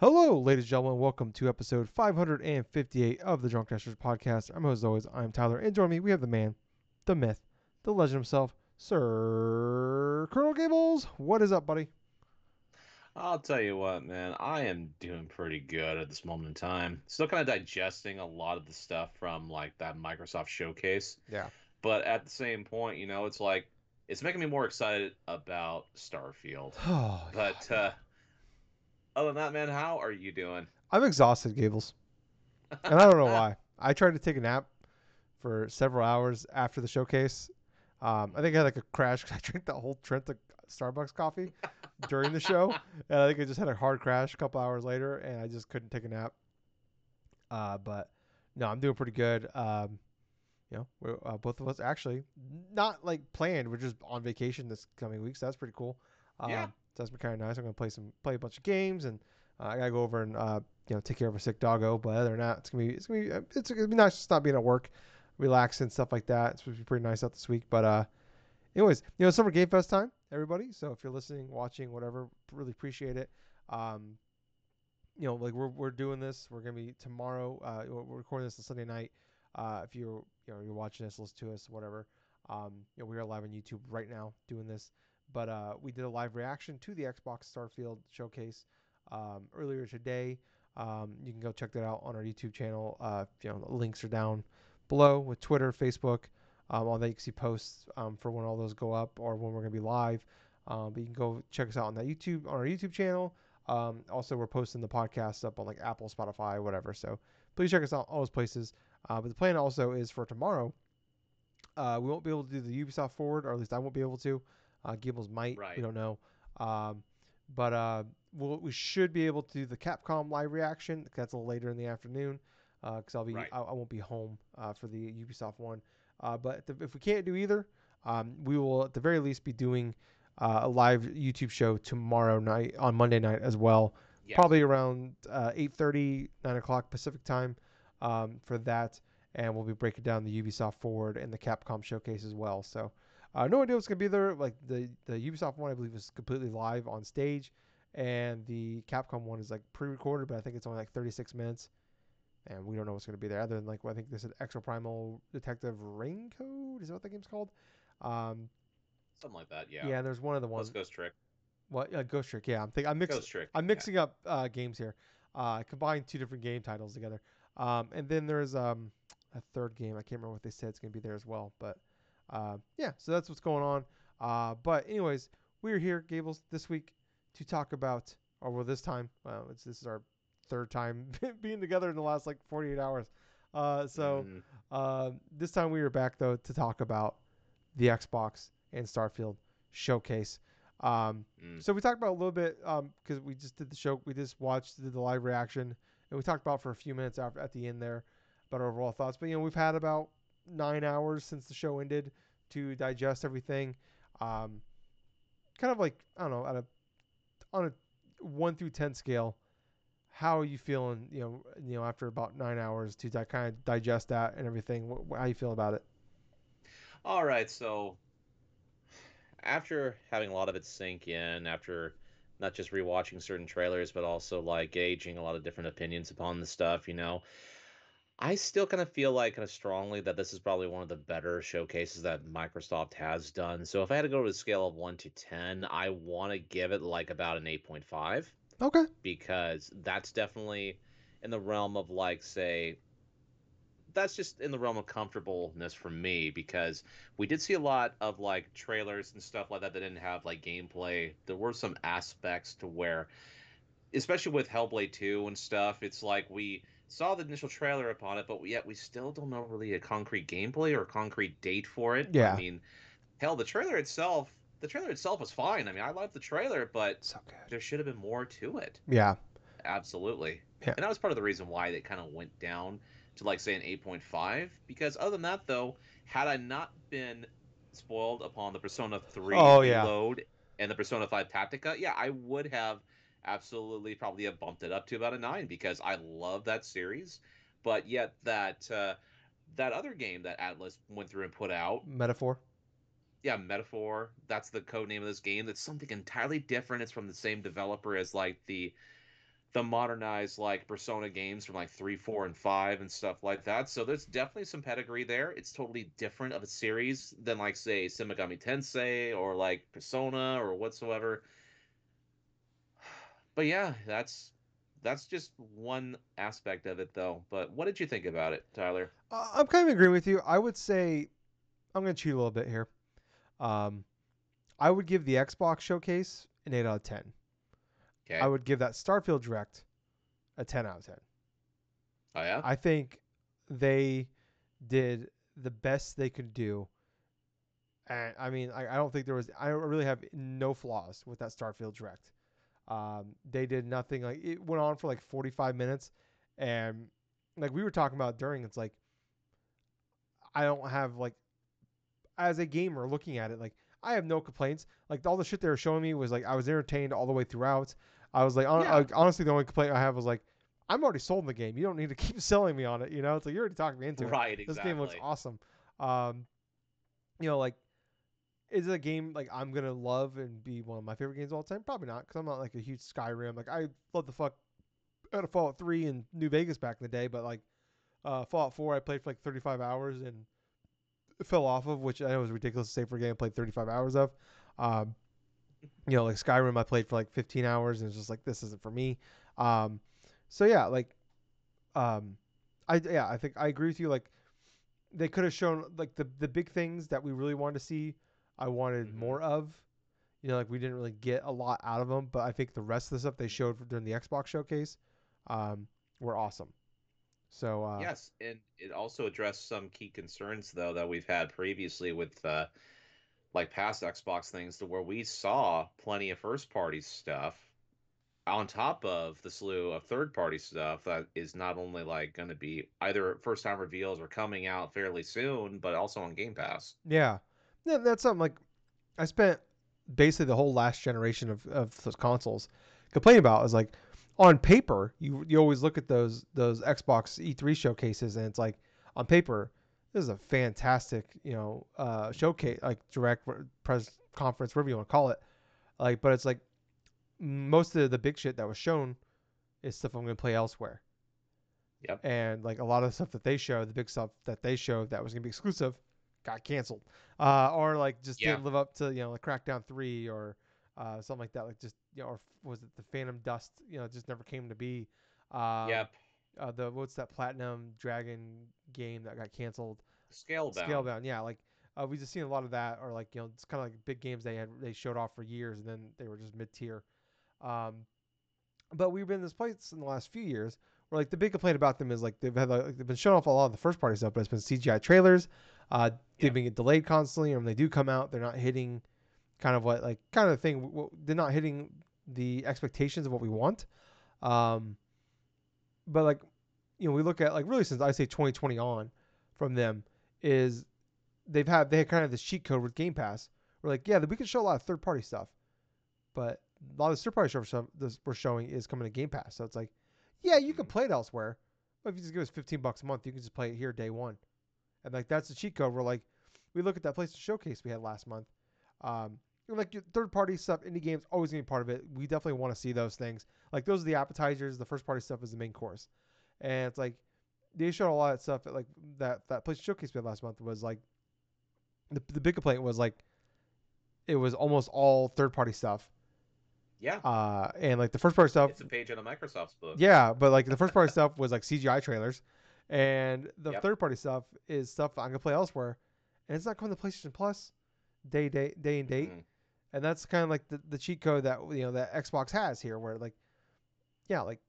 Hello, ladies and gentlemen. Welcome to episode 558 of the Drunk Dashers podcast. I'm as always, I'm Tyler, and join me, we have the man, the myth, the legend himself, Sir Colonel Gables. What is up, buddy? I'll tell you what, man. I am doing pretty good at this moment in time. Still kind of digesting a lot of the stuff from like that Microsoft showcase. Yeah. But at the same point, you know, it's like it's making me more excited about Starfield. Oh, But uh other than that, man, how are you doing? I'm exhausted, Gables, and I don't know why. I tried to take a nap for several hours after the showcase. Um, I think I had like a crash because I drank that whole Trenta Starbucks coffee during the show, and I think I just had a hard crash a couple hours later, and I just couldn't take a nap. Uh, but no, I'm doing pretty good. Um, you know, we're, uh, both of us actually not like planned. We're just on vacation this coming week, so that's pretty cool. Um, Yeah. So that's been kind of nice. I'm gonna play some, play a bunch of games, and uh, I gotta go over and uh, you know take care of a sick doggo. But other than that, it's gonna be it's gonna be uh, it's gonna be nice just not being at work, relaxing and stuff like that. It's to be pretty nice out this week. But uh, anyways, you know, Summer Game Fest time, everybody. So if you're listening, watching, whatever, really appreciate it. Um, you know, like we're we're doing this. We're gonna be tomorrow. Uh, we're recording this on Sunday night. Uh, if you're you know you're watching this, listen to us, whatever. Um, you know, we are live on YouTube right now doing this. But uh, we did a live reaction to the Xbox Starfield showcase um, earlier today. Um, you can go check that out on our YouTube channel. Uh, you know, links are down below with Twitter, Facebook, um, all that. You can see posts um, for when all those go up or when we're gonna be live. Um, but you can go check us out on that YouTube on our YouTube channel. Um, also, we're posting the podcast up on like Apple, Spotify, whatever. So please check us out all those places. Uh, but the plan also is for tomorrow. Uh, we won't be able to do the Ubisoft forward, or at least I won't be able to. Uh, Gables might. We don't know. Um, but uh, we'll, we should be able to do the Capcom live reaction. That's a little later in the afternoon because I'll be Right. I, I won't be home uh, for the Ubisoft one. Uh, but the, if we can't do either, um, we will at the very least be doing uh, a live YouTube show tomorrow night on Monday night as well Yes. probably around uh, 8.30 9 o'clock pacific time um, for that and we'll be breaking down the ubisoft forward and the capcom showcase as well so uh, no idea what's going to be there like the, the ubisoft one i believe is completely live on stage and the capcom one is like pre-recorded but i think it's only like 36 minutes and we don't know what's going to be there other than like well, i think this is extra primal detective ring code is that what the game's called um, Something like that, yeah. yeah. and there's one of the ones Ghost Trick. what uh, ghost trick yeah i'm thinking i'm mixing Ghost Trick. I'm yeah. mixing up uh, games here. Uh, I combined two different game titles together. Um, and then there's um, a third game. I can't remember what they said it's going to be there as well. But uh, yeah, so that's what's going on. Uh, but anyways, we're here, Gables, this week to talk about, or well, this time, well, it's, this is our third time being together in the last like 48 hours. Uh, so Mm, uh, this time we are back though to talk about the Xbox and Starfield showcase. Um, mm. so we talked about a little bit because we just did the show. We just watched did the live reaction, and we talked about for a few minutes after at the end there about our overall thoughts. But you know, we've had about nine hours since the show ended to digest everything. Um, kind of like I don't know, at a on a one through ten scale, how are you feeling? You know, you know, after about nine hours to di- kind of digest that and everything. Wh- how you feel about it? All right, so after having a lot of it sink in, after not just rewatching certain trailers, but also like gauging a lot of different opinions upon the stuff, you know, I still kind of feel like kind of strongly that this is probably one of the better showcases that Microsoft has done. So if I had to go to a scale of 1 to 10, I want to give it like about an 8.5 Okay. because that's definitely in the realm of like say that's just in the realm of comfortableness for me because we did see a lot of like trailers and stuff like that that didn't have like gameplay. There were some aspects to where, especially with Hellblade 2 and stuff, it's like we saw the initial trailer upon it, but yet we still don't know really a concrete gameplay or a concrete date for it. Yeah. I mean, hell, the trailer itself, the trailer itself was fine. I mean, I loved the trailer, but So there should have been more to it. Yeah. Absolutely. Yeah. And that was part of the reason why they kind of went down to like say an 8.5 because other than that though, had I not been spoiled upon the Persona 3 Oh, yeah. Reload and the Persona 5 Tactica, yeah, I would have absolutely probably have bumped it up to about a 9 because I love that series. But yet that uh that other game that Atlus went through and put out, Metaphor. yeah, Metaphor. That's the code name of this game. That's something entirely different. It's from the same developer as like the the modernized like Persona games from like three, four, and five and stuff like that. So there's definitely some pedigree there. It's totally different of a series than like say Shin Megami Tensei or like Persona or whatsoever. But yeah, that's that's just one aspect of it though. But what did you think about it, Tyler? Uh, I'm kind of agreeing with you. I would say I'm going to cheat a little bit here. Um, I would give the Xbox showcase an 8 out of 10. Okay. I would give that Starfield Direct a 10 out of 10. oh yeah. I think they did the best they could do. And I mean, I, I don't think there was, I really have no flaws with that Starfield Direct. Um, they did nothing like it went on for like 45 minutes. And like we were talking about during, it's like, I don't have like, as a gamer looking at it, like, I have no complaints. Like all the shit they were showing me was like I was entertained all the way throughout. I was like, hon- Yeah. like, honestly, the only complaint I have was like, I'm already sold in the game. You don't need to keep selling me on it. You know, it's like you already talked me into it. Right, Exactly. This game looks awesome. Um, you know, like, is it a game like I'm gonna love and be one of my favorite games all time? Probably not, because I'm not like a huge Skyrim. Like I love the fuck out of Fallout 3 and New Vegas back in the day, but like uh, Fallout 4, I played for like 35 hours and fell off of, which I know is ridiculous to say for a game I played 35 hours of. Um, you know, like Skyrim, I played for like 15 hours, and it's just like this isn't for me. Um, so yeah, like, um, I yeah, I think I agree with you. Like, they could have shown like the the big things that we really wanted to see. I wanted Mhm. more of. You know, like we didn't really get a lot out of them, but I think the rest of the stuff they showed during the Xbox showcase, um, were awesome. So uh, Yes, and it also addressed some key concerns though that we've had previously with uh like past Xbox things to where we saw plenty of first party stuff on top of the slew of third party stuff that is not only like going to be either first time reveals or coming out fairly soon, but also on Game Pass. Yeah, yeah, that's something like I spent basically the whole last generation of, of those consoles complaining about. Is like on paper, you you always look at those those Xbox E3 showcases, and it's like on paper, this is a fantastic you know uh, showcase, like direct press conference, whatever you want to call it. Like, but it's like most of the big shit that was shown is stuff I'm going to play elsewhere. Yep. And like a lot of the stuff that they show, the big stuff that they showed that was going to be exclusive, got canceled, uh, or like just Yeah. didn't live up to you know like Crackdown three or uh, something like that. Like just you know, or was it the Phantom Dust? You know, it just never came to be. Uh, yep. Uh, the what's that Platinum Dragon game that got canceled? Scalebound. Scalebound. Yeah, like uh, we just seen a lot of that, or like you know, it's kind of like big games they had they showed off for years, and then they were just mid tier. Um, but we've been in this place in the last few years where like the big complaint about them is like they've had like, they've been showing off a lot of the first party stuff, but it's been CGI trailers. Uh, they've Yeah. been delayed constantly, and when they do come out, they're not hitting kind of what like kind of the thing. They're not hitting the expectations of what we want. Um, but like you know, we look at like really since I say 2020 on from them is they've had they had kind of this cheat code with Game Pass. We're like, yeah, we can show a lot of third party stuff, but a lot of third party stuff we're showing is coming to Game Pass. So it's like, yeah, you can Mhm. play it elsewhere, but if you just give us 15 bucks a month, you can just play it here day one. And like that's the cheat code. We're like, we look at that PlayStation showcase we had last month. Um, like your third party stuff, indie games always gonna be part of it. We definitely want to see those things. Like those are the appetizers. The first party stuff is the main course, and it's like they showed a lot of stuff. At, like that that PlayStation showcase we had last month was like the the big complaint was like it was almost all third party stuff. Yeah. Uh, and like the first party stuff, It's a page in a Microsoft's book. yeah, but like the first party stuff was like CGI trailers, and the Yep. third party stuff is stuff I'm gonna play elsewhere, and it's not coming to PlayStation Plus, day day day and date, Mhm. and that's kind of like the, the cheat code that you know that Xbox has here, where like, yeah, like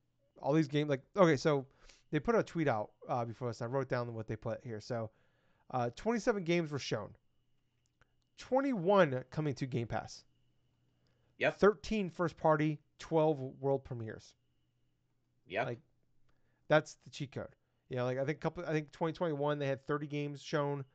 all these games, like okay, so they put a tweet out uh, before this. I wrote down what they put here. So, uh, 27 games were shown, 21 coming to Game Pass. Yep. 13 first party, 12 world premieres. Yeah. like, That's the cheat code. You know, like I think couple I think 2021 they had 30 games shown.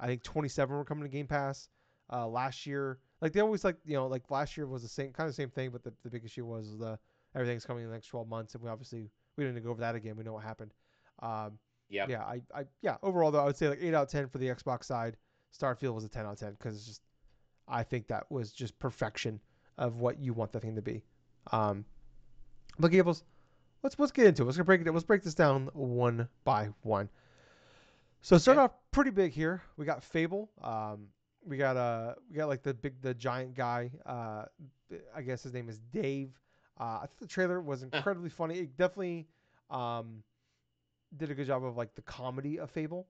I think 27 were coming to Game Pass. Uh, last year, like they always like you know like last year was the same kind of same thing, but the, the big issue was the everything's coming in the next 12 months, and we obviously we didn't go over that again. We know what happened. Um, yep. Yeah, I, I yeah overall though I would say like eight out of 10 for the Xbox side. Starfield was a 10 out of 10 because it's just I think that was just perfection of what you want the thing to be. Um, but Gables, let's let's get into it. Let's break it. Let's break this down one by one. So start Okay. off pretty big here. We got Fable. Um, we got uh we got like the big the giant guy. Uh, I guess his name is Dave. Uh, I think the trailer was incredibly funny. It definitely um did a good job of like the comedy of Fable.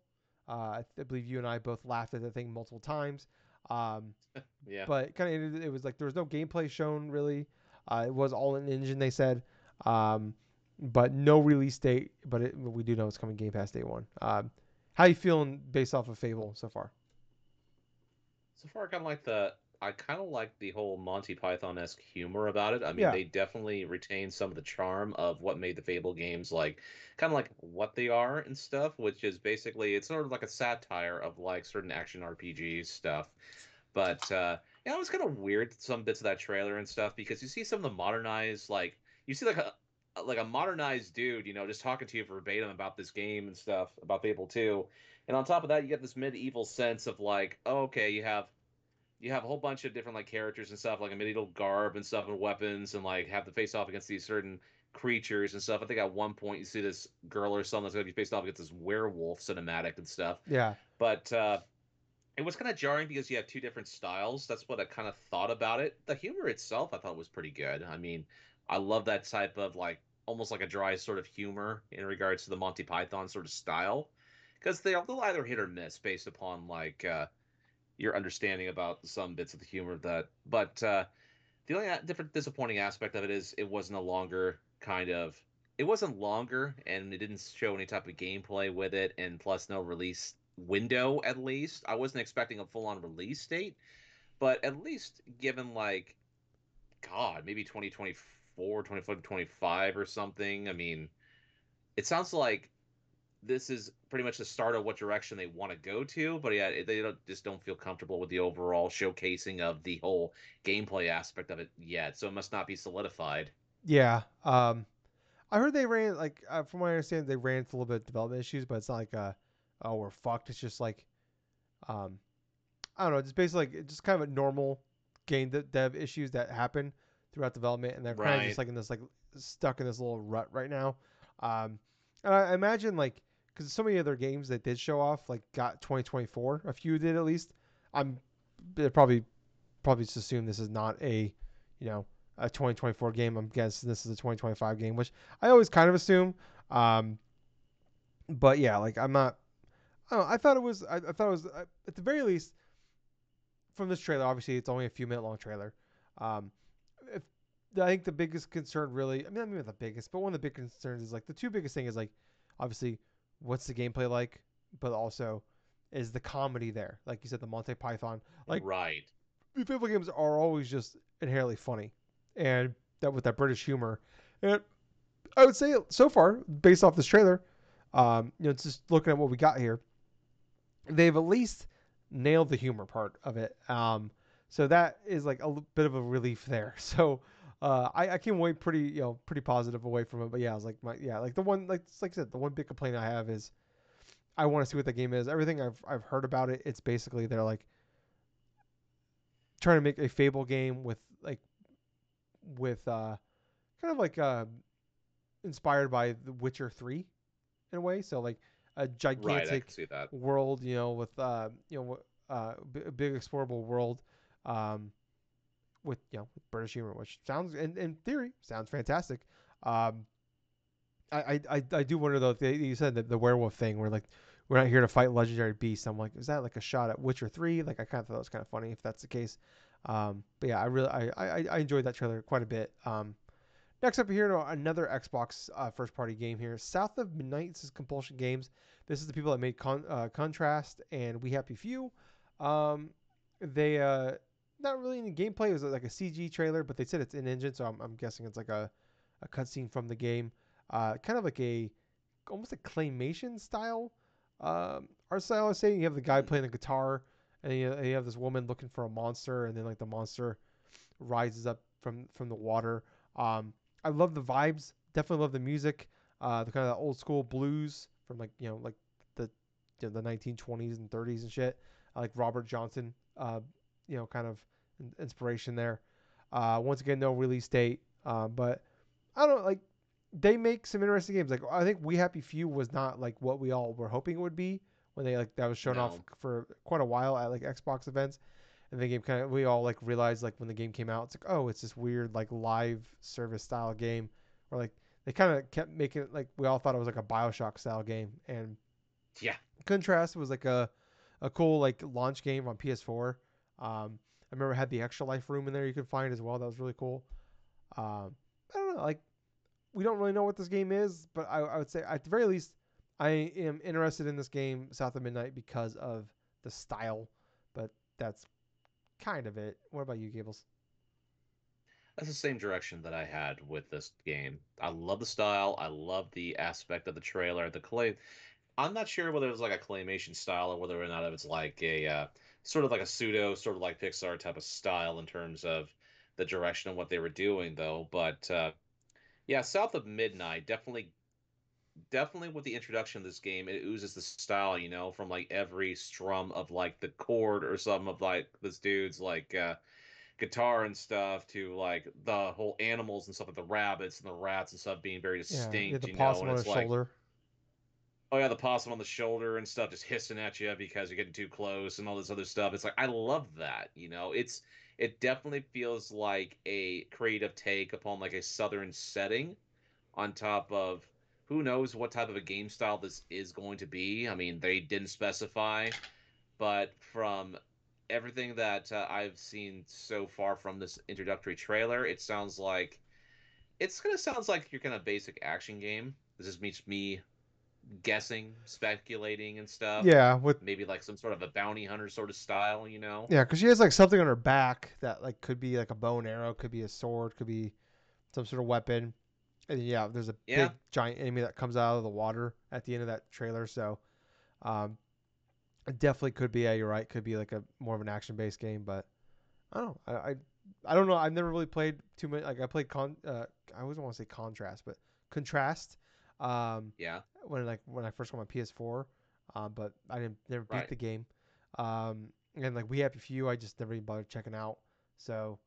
Uh, I, I believe you and I both laughed at the thing multiple times. Um, Yeah. but kind of it was like there was no gameplay shown really. Uh, it was all in engine they said, um, but no release date. But it, we do know it's coming Game Pass day one. Um, how you feeling based off of Fable so far? So far, I kind of like the. I kind of like the whole Monty Python esque humor about it. I mean, Yeah. they definitely retain some of the charm of what made the Fable games like, kind of like what they are and stuff. Which is basically it's sort of like a satire of like certain action RPG stuff. But uh, yeah, it was kind of weird some bits of that trailer and stuff because you see some of the modernized like you see like a like a modernized dude, you know, just talking to you verbatim about this game and stuff about Fable 2. And on top of that, you get this medieval sense of like, oh, okay, you have you have a whole bunch of different like characters and stuff, like a medieval garb and stuff and weapons, and like have to face off against these certain creatures and stuff. I think at one point you see this girl or something that's gonna be faced off against this werewolf cinematic and stuff. Yeah, But uh it was kind of jarring because you have two different styles. That's what I kind of thought about it. The humor itself, I thought was pretty good. I mean, I love that type of like almost like a dry sort of humor in regards to the Monty Python sort of style, because they'll they'll either hit or miss based upon like uh, your understanding about some bits of the humor of that. But uh, the only different disappointing aspect of it is it wasn't a longer kind of. It wasn't longer, and it didn't show any type of gameplay with it, and plus no release window at least. I wasn't expecting a full on release date, but at least given like god, maybe 2024, 2025 or something. I mean, it sounds like this is pretty much the start of what direction they want to go to, but yeah, they don't, just don't feel comfortable with the overall showcasing of the whole gameplay aspect of it yet. So it must not be solidified. yeah. Um, I heard they ran like uh, from what I understand they ran into a little bit of development issues, but it's not like uh oh we're fucked. It's just like um, I don't know. Just basically like just kind of a normal game dev issues that happen throughout development, and they're kind of Right. just like in this like stuck in this little rut right now. Um, and I I imagine like because so many other games that did show off like got 2024, a few did at least. I'm they're probably probably just assume this is not a you know a 2024 game. I'm guessing this is a 2025 game, which I always kind of assume. Um, but yeah, like I'm not. I, don't know, I thought it was. I, I thought it was uh, at the very least from this trailer. Obviously, it's only a few minute long trailer. Um, I think the biggest concern really, I mean, not maybe the biggest, but one of the big concerns is like the two biggest thing is like obviously what's the gameplay like, but also is the comedy there. Like you said, the Monty Python. Like right. the Fable games are always just inherently funny, and that with that British humor, and I would say so far, based off this trailer, um, you know, just looking at what we got here, they've at least nailed the humor part of it. Um, so that is like a l- bit of a relief there. So uh, I, I came away pretty, you know, pretty positive away from it. But yeah, I was like, my yeah, like the one, like like I said, the one big complaint I have is I want to see what the game is. Everything I've I've heard about it, it's basically they're like trying to make a Fable game with like with uh kind of like uh inspired by The Witcher 3 in a way. So like a gigantic that. world, you know, with uh, you know, uh, b- a big explorable world, um, with you know, with British humor, which sounds in, in theory sounds fantastic. Um, I, I, I, do wonder though. You said that the werewolf thing, where like we're not here to fight legendary beasts. I'm like, is that like a shot at Witcher three? Like I kind of thought that was kind of funny if that's the case. Um, but yeah, I really I, I, I enjoyed that trailer quite a bit. Um, next up here, another Xbox uh, first party game here. South of Midnight. Is Compulsion Games. This is the people that made Con- uh, Contrast and We Happy Few. Um, they uh, not really any gameplay. It was like a CG trailer, but they said it's in engine, so I'm, I'm guessing it's like a, a cutscene from the game. Uh, kind of like a almost a claymation style um, art style. I saying you have the guy playing the guitar, and you, you have this woman looking for a monster, and then like the monster rises up from from the water. Um, I love the vibes. Definitely love the music. Uh, the kind of old school blues from like you know like the you know, the 1920s and 30s and shit. I like Robert Johnson. Uh, you know, kind of inspiration there. Uh, once again, no release date. Uh, but I don't know, like they make some interesting games. Like I think We Happy Few was not like what we all were hoping it would be when they like that was shown off for quite a while at like Xbox events. And the game kind of we all like realized like when the game came out, it's like oh, it's this weird like live service style game, or like they kind of kept making it like we all thought it was like a Bioshock style game. And Yeah. Contrast was like a a cool like launch game on PS4. Um, I remember it had the extra life room in there you could find as well. That was really cool. Um, I don't know, like we don't really know what this game is, but I, I would say at the very least, I am interested in this game, South of Midnight, because of the style. But that's kind of it. What about you, Gables? That's the same direction that I had with this game. I love the style. I love the aspect of the trailer. The clay. I'm not sure whether it's like a claymation style or whether or not it's like a uh, sort of like a pseudo, sort of like Pixar type of style in terms of the direction of what they were doing, though. But uh, yeah, South of Midnight definitely, definitely with the introduction of this game, it oozes the style, you know, from like every strum of like the chord or some of like this dude's like. Uh, guitar and stuff to like the whole animals and stuff like the rabbits and the rats and stuff being very distinct you the you know and it's like shoulder. Oh yeah the possum on the shoulder and stuff just hissing at you because you're getting too close and all this other stuff. It's like i love that you know? It's it definitely feels like a creative take upon like a southern setting on top of who knows what type of a game style this is going to be. I mean they didn't specify but from everything that uh, I've seen so far from this introductory trailer, it sounds like it's kind of sounds like your kind of basic action game. This is me, me guessing, speculating, and stuff. Yeah, with Maybe like some sort of a bounty hunter sort of style, you know? yeah, because she has like something on her back that like could be like a bow and arrow, could be a sword, could be some sort of weapon. And yeah, there's a Yeah. big giant enemy that comes out of the water at the end of that trailer. So, um, it definitely could be. Yeah, you're right. Could be like a more of an action based game, but I don't. know. I, I I don't know. I've never really played too much. Like I played con. Uh, I always want to say contrast, but contrast. Um, Yeah. when like when I first got my PS4, um, but I didn't never beat Right. the game. Um, and like We Happy Few, I just never even bothered checking out. So,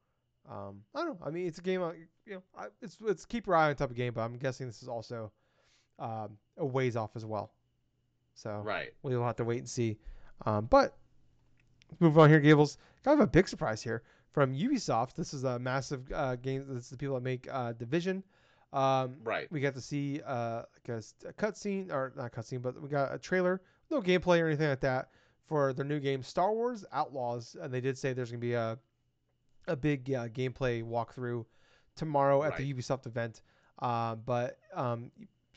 um, I don't know. I mean, it's a game. I, you know, I, it's it's keep your eye on type of game, but I'm guessing this is also um, a ways off as well. So Right. we'll have to wait and see. Um, but let's move on here, Gables. Kind of a big surprise here from Ubisoft. This is a massive uh, game. This is the people that make uh, Division. Um, Right. we got to see uh, like a, a cutscene, or not cutscene, but we got a trailer, no gameplay or anything like that for their new game, Star Wars Outlaws. And they did say there's gonna be a a big uh, gameplay walkthrough tomorrow at the Ubisoft event. Uh, but um,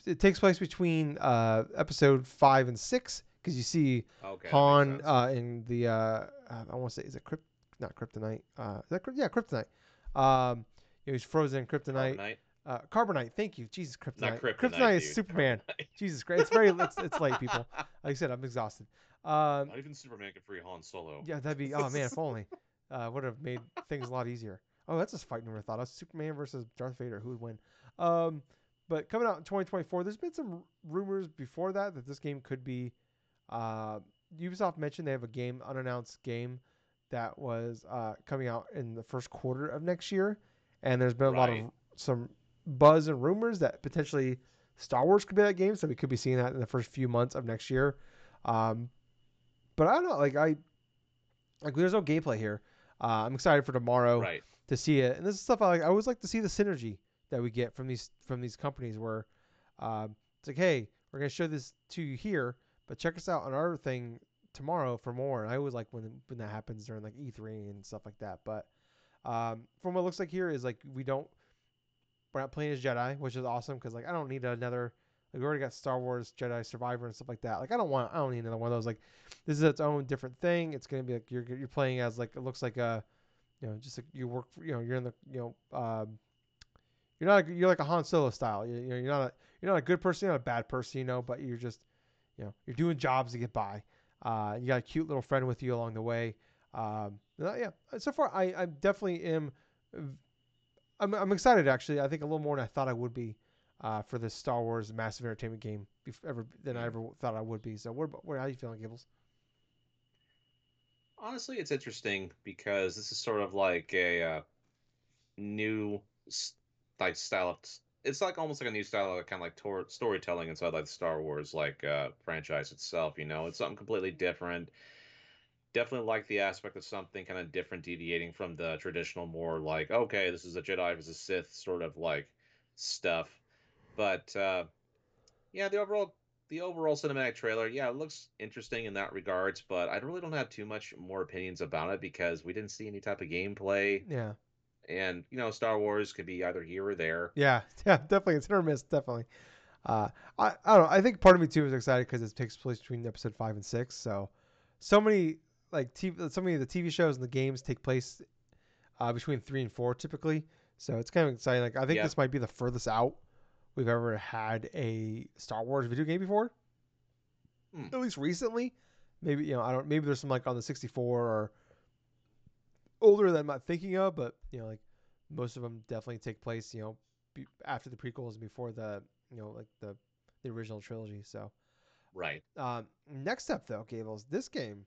it takes place between uh, episode five and six because you see Okay. Han uh, in the uh, I want to say is it crypt not kryptonite uh, is that yeah kryptonite um you know, he's frozen in kryptonite Carbonite. Uh, carbonite thank you. Jesus kryptonite Not kryptonite, is dude. Superman. Jesus Christ it's very it's, it's late people. Like I said I'm exhausted. Um Not even Superman can free Han Solo. yeah that'd be oh man if only. Uh, would have made things a lot easier. Oh that's a fight never thought. Of Superman versus Darth Vader. Who would win? Um but coming out in 2024 there's been some rumors before that that this game could be uh, Ubisoft mentioned they have a game unannounced game that was uh, coming out in the first quarter of next year, and there's been a lot of some buzz and rumors that potentially Star Wars could be that game, so we could be seeing that in the first few months of next year. Um, but I don't know, like I like there's no gameplay here. Uh, I'm excited for tomorrow Right. to see it. And this is stuff I like. I always like to see the synergy that we get from these from these companies where um, it's like, hey, we're gonna show this to you here, but check us out on our thing tomorrow for more. And I always like when when that happens during like E3 and stuff like that. But um, from what it looks like here is like we don't we're not playing as Jedi, which is awesome because like I don't need another. Like we already got Star Wars Jedi Survivor and stuff like that. Like I don't want I don't need another one of those. Like this is its own different thing. It's gonna be like you're you're playing as like it looks like a you know just like you work for, you know you're in the you know um, you're not a, you're like a Han Solo style. You, you know you're not a you're not a good person, you're not a bad person, you know, but you're just you know you're doing jobs to get by. Uh, you got a cute little friend with you along the way. Um, uh, yeah, so far I I definitely am. I'm I'm excited actually. I think a little more than I thought I would be. Uh, for this Star Wars massive entertainment game, ever than I ever thought I would be. So, what, what how are you feeling, Gibbles? Honestly, it's interesting because this is sort of like a uh, new like style of it's like almost like a new style of kind of like tor- storytelling inside like the Star Wars like uh, franchise itself. You know, it's something completely different. Definitely like the aspect of something kind of different, deviating from the traditional, more like okay, this is a Jedi versus Sith sort of like stuff. But uh, yeah, the overall the overall cinematic trailer, yeah, it looks interesting in that regards, but I really don't have too much more opinions about it because we didn't see any type of gameplay. Yeah. And you know, Star Wars could be either here or there. Yeah, yeah, definitely. It's hit or miss, definitely. Uh, I, I don't know. I think part of me too is excited because it takes place between episode five and six. So, so many like TV, so many of the TV shows and the games take place uh, between three and four typically. So it's kind of exciting. Like I think Yeah. this might be the furthest out we've ever had a Star Wars video game before. Hmm. At least recently. Maybe you know I don't. Maybe there's some like on the 64 or older that I'm not thinking of, but you know like most of them definitely take place you know be, after the prequels and before the you know like the the original trilogy. So Right. um, next up though, Gables, this game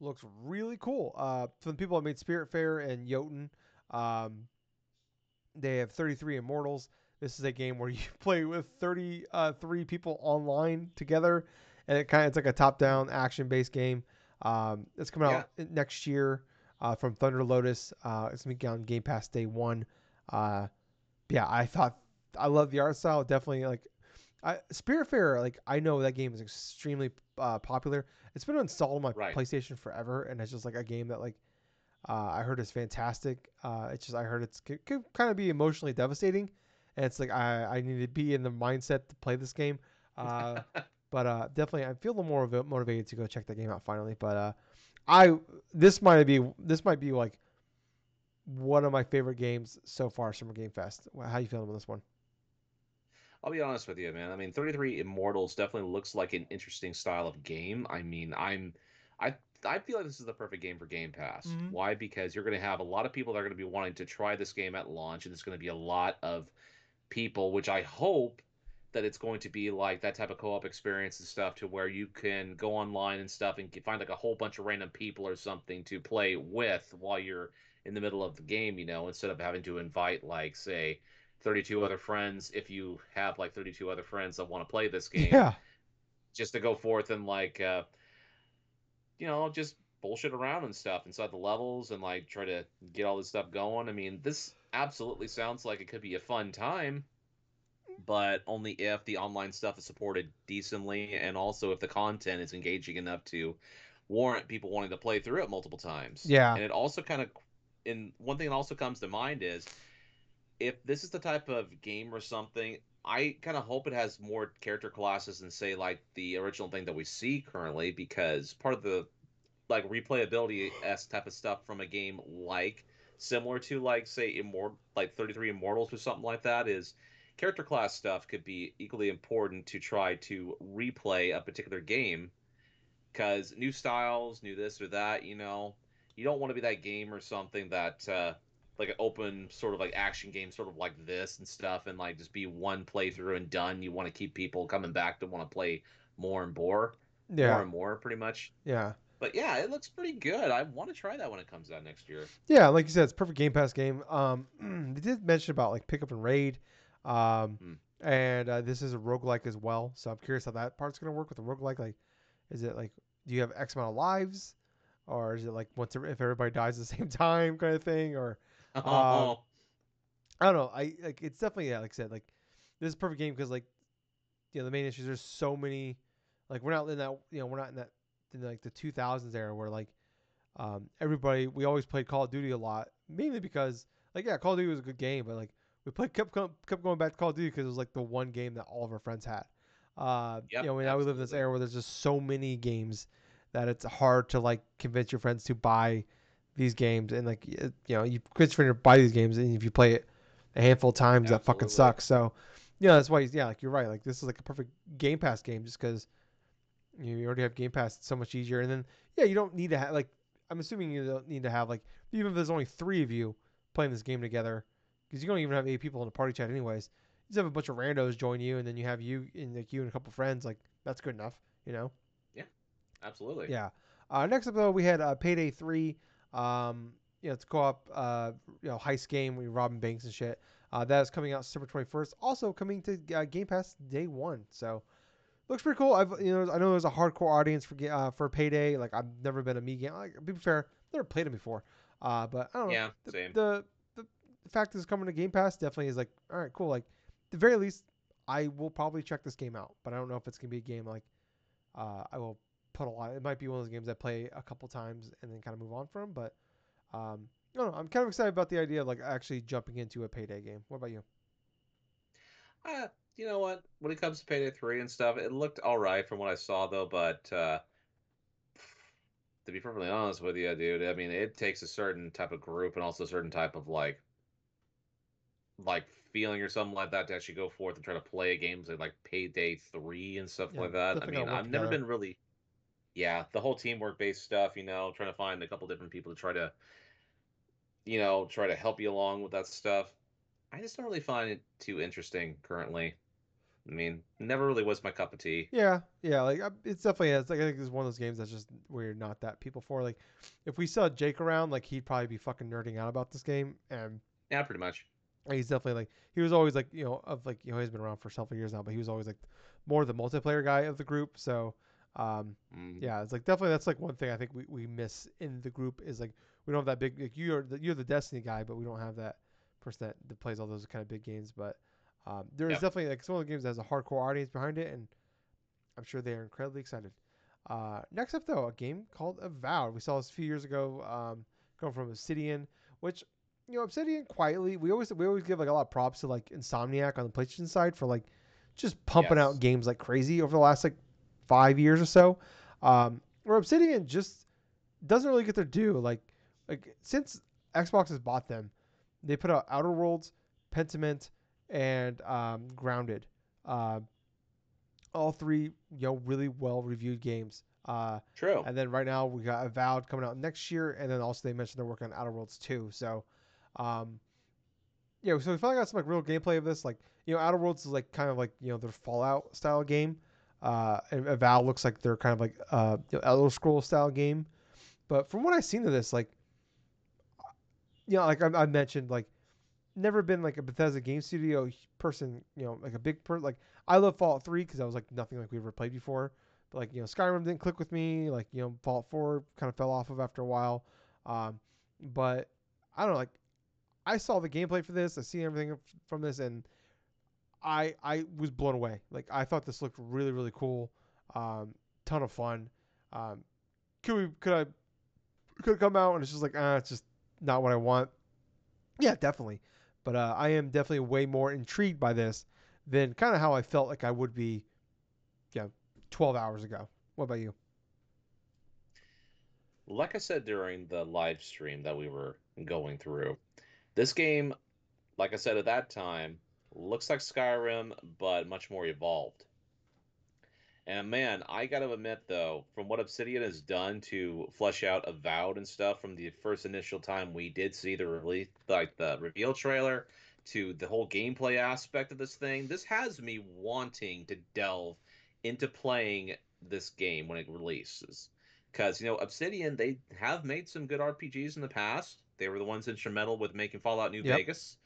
looks really cool. Uh, from the people that made Spiritfarer and Jotun, um, they have 33 Immortals. This is a game where you play with 33 people online together, and it kind of it's like a top-down action-based game. Um, it's coming out next year uh, from Thunder Lotus. Uh, it's gonna be on Game Pass day one. Uh, yeah, I thought I love the art style. Definitely like I, Spiritfarer, like I know that game is extremely uh, popular. It's been installed on my Right. PlayStation forever, and it's just like a game that like uh, I heard is fantastic. Uh, it's just I heard it's could, could kind of be emotionally devastating, and it's like I I need to be in the mindset to play this game. Uh, but uh, definitely I feel a little more motiv- motivated to go check that game out finally. But uh, I this might be this might be like one of my favorite games so far Summer Game Fest. How you feeling about this one? I'll be honest with you, man. I mean, 33 Immortals definitely looks like an interesting style of game. I mean, I'm I I feel like this is the perfect game for Game Pass. Mhm. Why? Because you're going to have a lot of people that are going to be wanting to try this game at launch and there's going to be a lot of people which I hope that it's going to be like that type of co-op experience and stuff to where you can go online and stuff and find like a whole bunch of random people or something to play with while you're in the middle of the game, you know, instead of having to invite like say 32 other friends if you have like 32 other friends that want to play this game Yeah. just to go forth and like uh you know just bullshit around and stuff inside the levels and like try to get all this stuff going i mean this absolutely sounds like it could be a fun time but only if the online stuff is supported decently and also if the content is engaging enough to warrant people wanting to play through it multiple times Yeah. and it also kind of and one thing that also comes to mind is if this is the type of game or something i kind of hope it has more character classes than say like the original thing that we see currently because part of the like replayability s type of stuff from a game like similar to like say immortal like 33 immortals or something like that is character class stuff could be equally important to try to replay a particular game because new styles new this or that you know? You don't want to be that game or something that uh like an open sort of like action game sort of like this and stuff and like just be one playthrough and done you want to keep people coming back to want to play more and more more and more pretty much Yeah. but yeah it looks pretty good i want to try that when it comes out next year Yeah, like you said, it's a perfect Game Pass game. Um, they did mention about like pick up and raid, um, Hmm. and uh, this is a roguelike as well. So I'm curious how that part's gonna work with the roguelike. Like, is it like do you have X amount of lives, or is it like once if everybody dies at the same time kind of thing, or oh I don't know. I like it's definitely yeah, like I said, like this is a perfect game because like you know the main issue is there's so many like we're not in that you know we're not in that in like the 2000s era where like um, everybody we always played Call of Duty a lot mainly because like yeah Call of Duty was a good game but like we played kept kept going back to Call of Duty because it was like the one game that all of our friends had. Uh, Yep, you know, now we live in this era where there's just so many games that it's hard to like convince your friends to buy these games and like you know you your friend to buy these games and if you play it a handful of times that fucking sucks. So yeah, that's why yeah, like you're right. Like this is like a perfect Game Pass game just because you, already have Game Pass. It's so much easier. And then yeah, you don't need to have like I'm assuming you don't need to have like even if there's only three of you playing this game together because you don't even have eight people in a party chat anyways. You just have a bunch of randos join you and then you have you and like you and a couple friends. Like that's good enough, you know. Yeah, absolutely Yeah. Uh, next up, though, we had uh, Payday 3. Um, you know, it's co-op, uh, you know, heist game you're robbing banks and shit. Uh, that is coming out September 21st. Also coming to uh, Game Pass day one. So looks pretty cool. I've you know I know there's a hardcore audience for uh, for Payday. Like I've never been a me game. Like, be fair, never played it before. Uh, but I don't know. Yeah, the, same. The, the the fact that it's coming to Game Pass definitely is like all right, cool. Like at the very least, I will probably check this game out. But I don't know if it's gonna be a game like uh, I will put a lot. It might be one of those games I play a couple times and then kind of move on from. But um, I don't know. I'm kind of excited about the idea of like actually jumping into a Payday game. What about you? Uh, you know what? When it comes to Payday 3 and stuff, it looked all right from what I saw, though. But uh, to be perfectly honest with you, dude, I mean, it takes a certain type of group and also a certain type of like, like feeling or something like that to actually go forth and try to play games like, like Payday 3 and stuff Yeah, like that. I mean, I've never been really, yeah, the whole teamwork based stuff, you know, trying to find a couple different people to try to, you know, try to help you along with that stuff. I just don't really find it too interesting currently. I mean, never really was my cup of tea. Yeah, yeah, like uh, it's definitely it's like I think it's one of those games that's just we're not that people for. Like, if we saw Jake around, like he'd probably be fucking nerding out about this game, and Yeah, pretty much. he's definitely like he was always like you know of like you know he's been around for several years now, but he was always like more the multiplayer guy of the group. So, um, Mm. yeah, it's like definitely that's like one thing I think we, we miss in the group is like we don't have that big like you're the, you're the Destiny guy, but we don't have that person that, that plays all those kind of big games. But um, there is Yep. definitely like some of the games that has a hardcore audience behind it, and I'm sure they are incredibly excited. Uh, next up though, a game called Avowed. We saw this a few years ago, um, going from Obsidian, which you know Obsidian quietly we always we always give like a lot of props to like Insomniac on the PlayStation side for like just pumping Yes. out games like crazy over the last like five years or so. Um, where Obsidian just doesn't really get their due. Like like since Xbox has bought them, they put out Outer Worlds, Pentiment, and um, Grounded. Uh, all three, you know, really well reviewed games. Uh, True. and then right now we got Avowed coming out next year, and then also they mentioned they're working on Outer Worlds too. So, um, yeah, so we finally got some like real gameplay of this. Like, you know, Outer Worlds is like kind of like you know their Fallout style game. Uh, and Avowed looks like they're kind of like uh, you know, Elder Scroll style game. But from what I've seen of this, like, you know, like I, I mentioned, like, never been like a Bethesda game studio person. You know, like a big per like I love Fallout 3 because I was like nothing like we ever played before. But like you know, Skyrim didn't click with me. Like you know, Fallout 4 kind of fell off of after a while. Um, but I don't know. Like I saw the gameplay for this. I see everything from this, and I I was blown away. Like I thought this looked really really cool. Um, ton of fun. Um, could we could I could come out and it's just like ah, it's just not what I want. Yeah, definitely. But uh, I am definitely way more intrigued by this than kind of how I felt like I would be, yeah, 12 hours ago. What about you? Like I said during the live stream that we were going through, this game, like I said at that time, looks like Skyrim, but much more evolved. And man, I gotta admit though, from what Obsidian has done to flesh out Avowed and stuff, from the first initial time we did see the release, like the reveal trailer, to the whole gameplay aspect of this thing, this has me wanting to delve into playing this game when it releases. Because you know, Obsidian, they have made some good RPGs in the past. They were the ones instrumental with making Fallout New Yep. Vegas.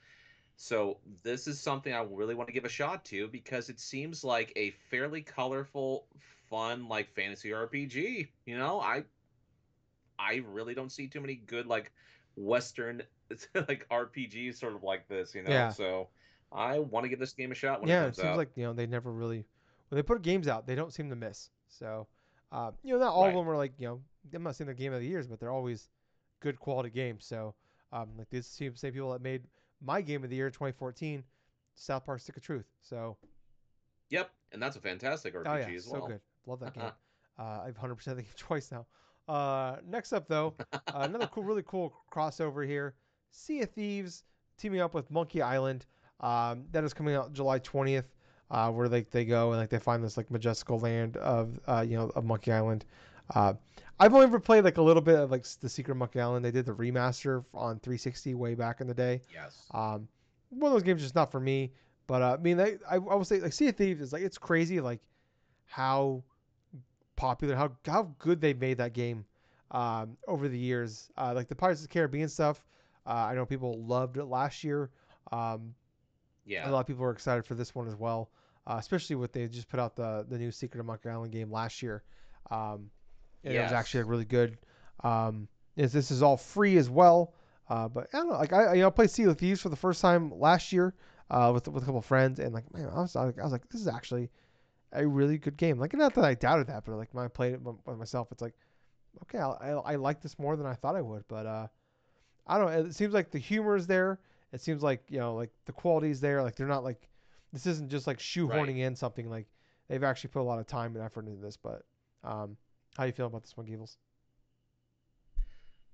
So this is something I really want to give a shot to because it seems like a fairly colorful, fun like fantasy RPG. You know, I I really don't see too many good like Western like RPGs sort of like this. You know, Yeah. so I want to give this game a shot when it yeah, it comes seems out. like you know they never really when they put games out, they don't seem to miss. So, uh, you know, not all of them are like you know I'm not saying they're game of the years, but they're always good quality games. So, um, like these same people that made my game of the year 2014, South Park Stick of Truth. So, Yep, and that's a fantastic RPG oh yeah, as so good, love that game. Uh, I've 100% the game twice now. Uh, next up though, uh, another cool, really cool crossover here. Sea of Thieves teaming up with Monkey Island. Um, that is coming out July 20th, uh, where like they go and like they find this like majestical land of uh, you know of Monkey Island. Uh, I've only ever played like a little bit of like the Secret of Monkey Island. They did the remaster on 360 way back in the day. Yes. Um, one of those games just not for me. But uh, I mean, I, I I will say like Sea of Thieves is like it's crazy like how popular, how how good they made that game um, over the years. Uh, like the Pirates of the Caribbean stuff, uh, I know people loved it last year. Um, Yeah. A lot of people were excited for this one as well, uh, especially with they just put out the the new Secret of Monkey Island game last year. Um, and it was actually Yes. really good. Um, is this is all free as well. Uh, but I don't know, like I you know I played Sea of Thieves for the first time last year uh, with with a couple of friends, and like man, I was I was like this is actually a really good game. Like not that I doubted that, but like when I played it by myself, it's like okay, I, I, I like this more than I thought I would. But uh, I don't know. It seems like the humor is there. It seems like you know like the quality is there. Like they're not like this isn't just like shoehorning Right. in something. Like they've actually put a lot of time and effort into this. But um, how do you feel about this one, Gables?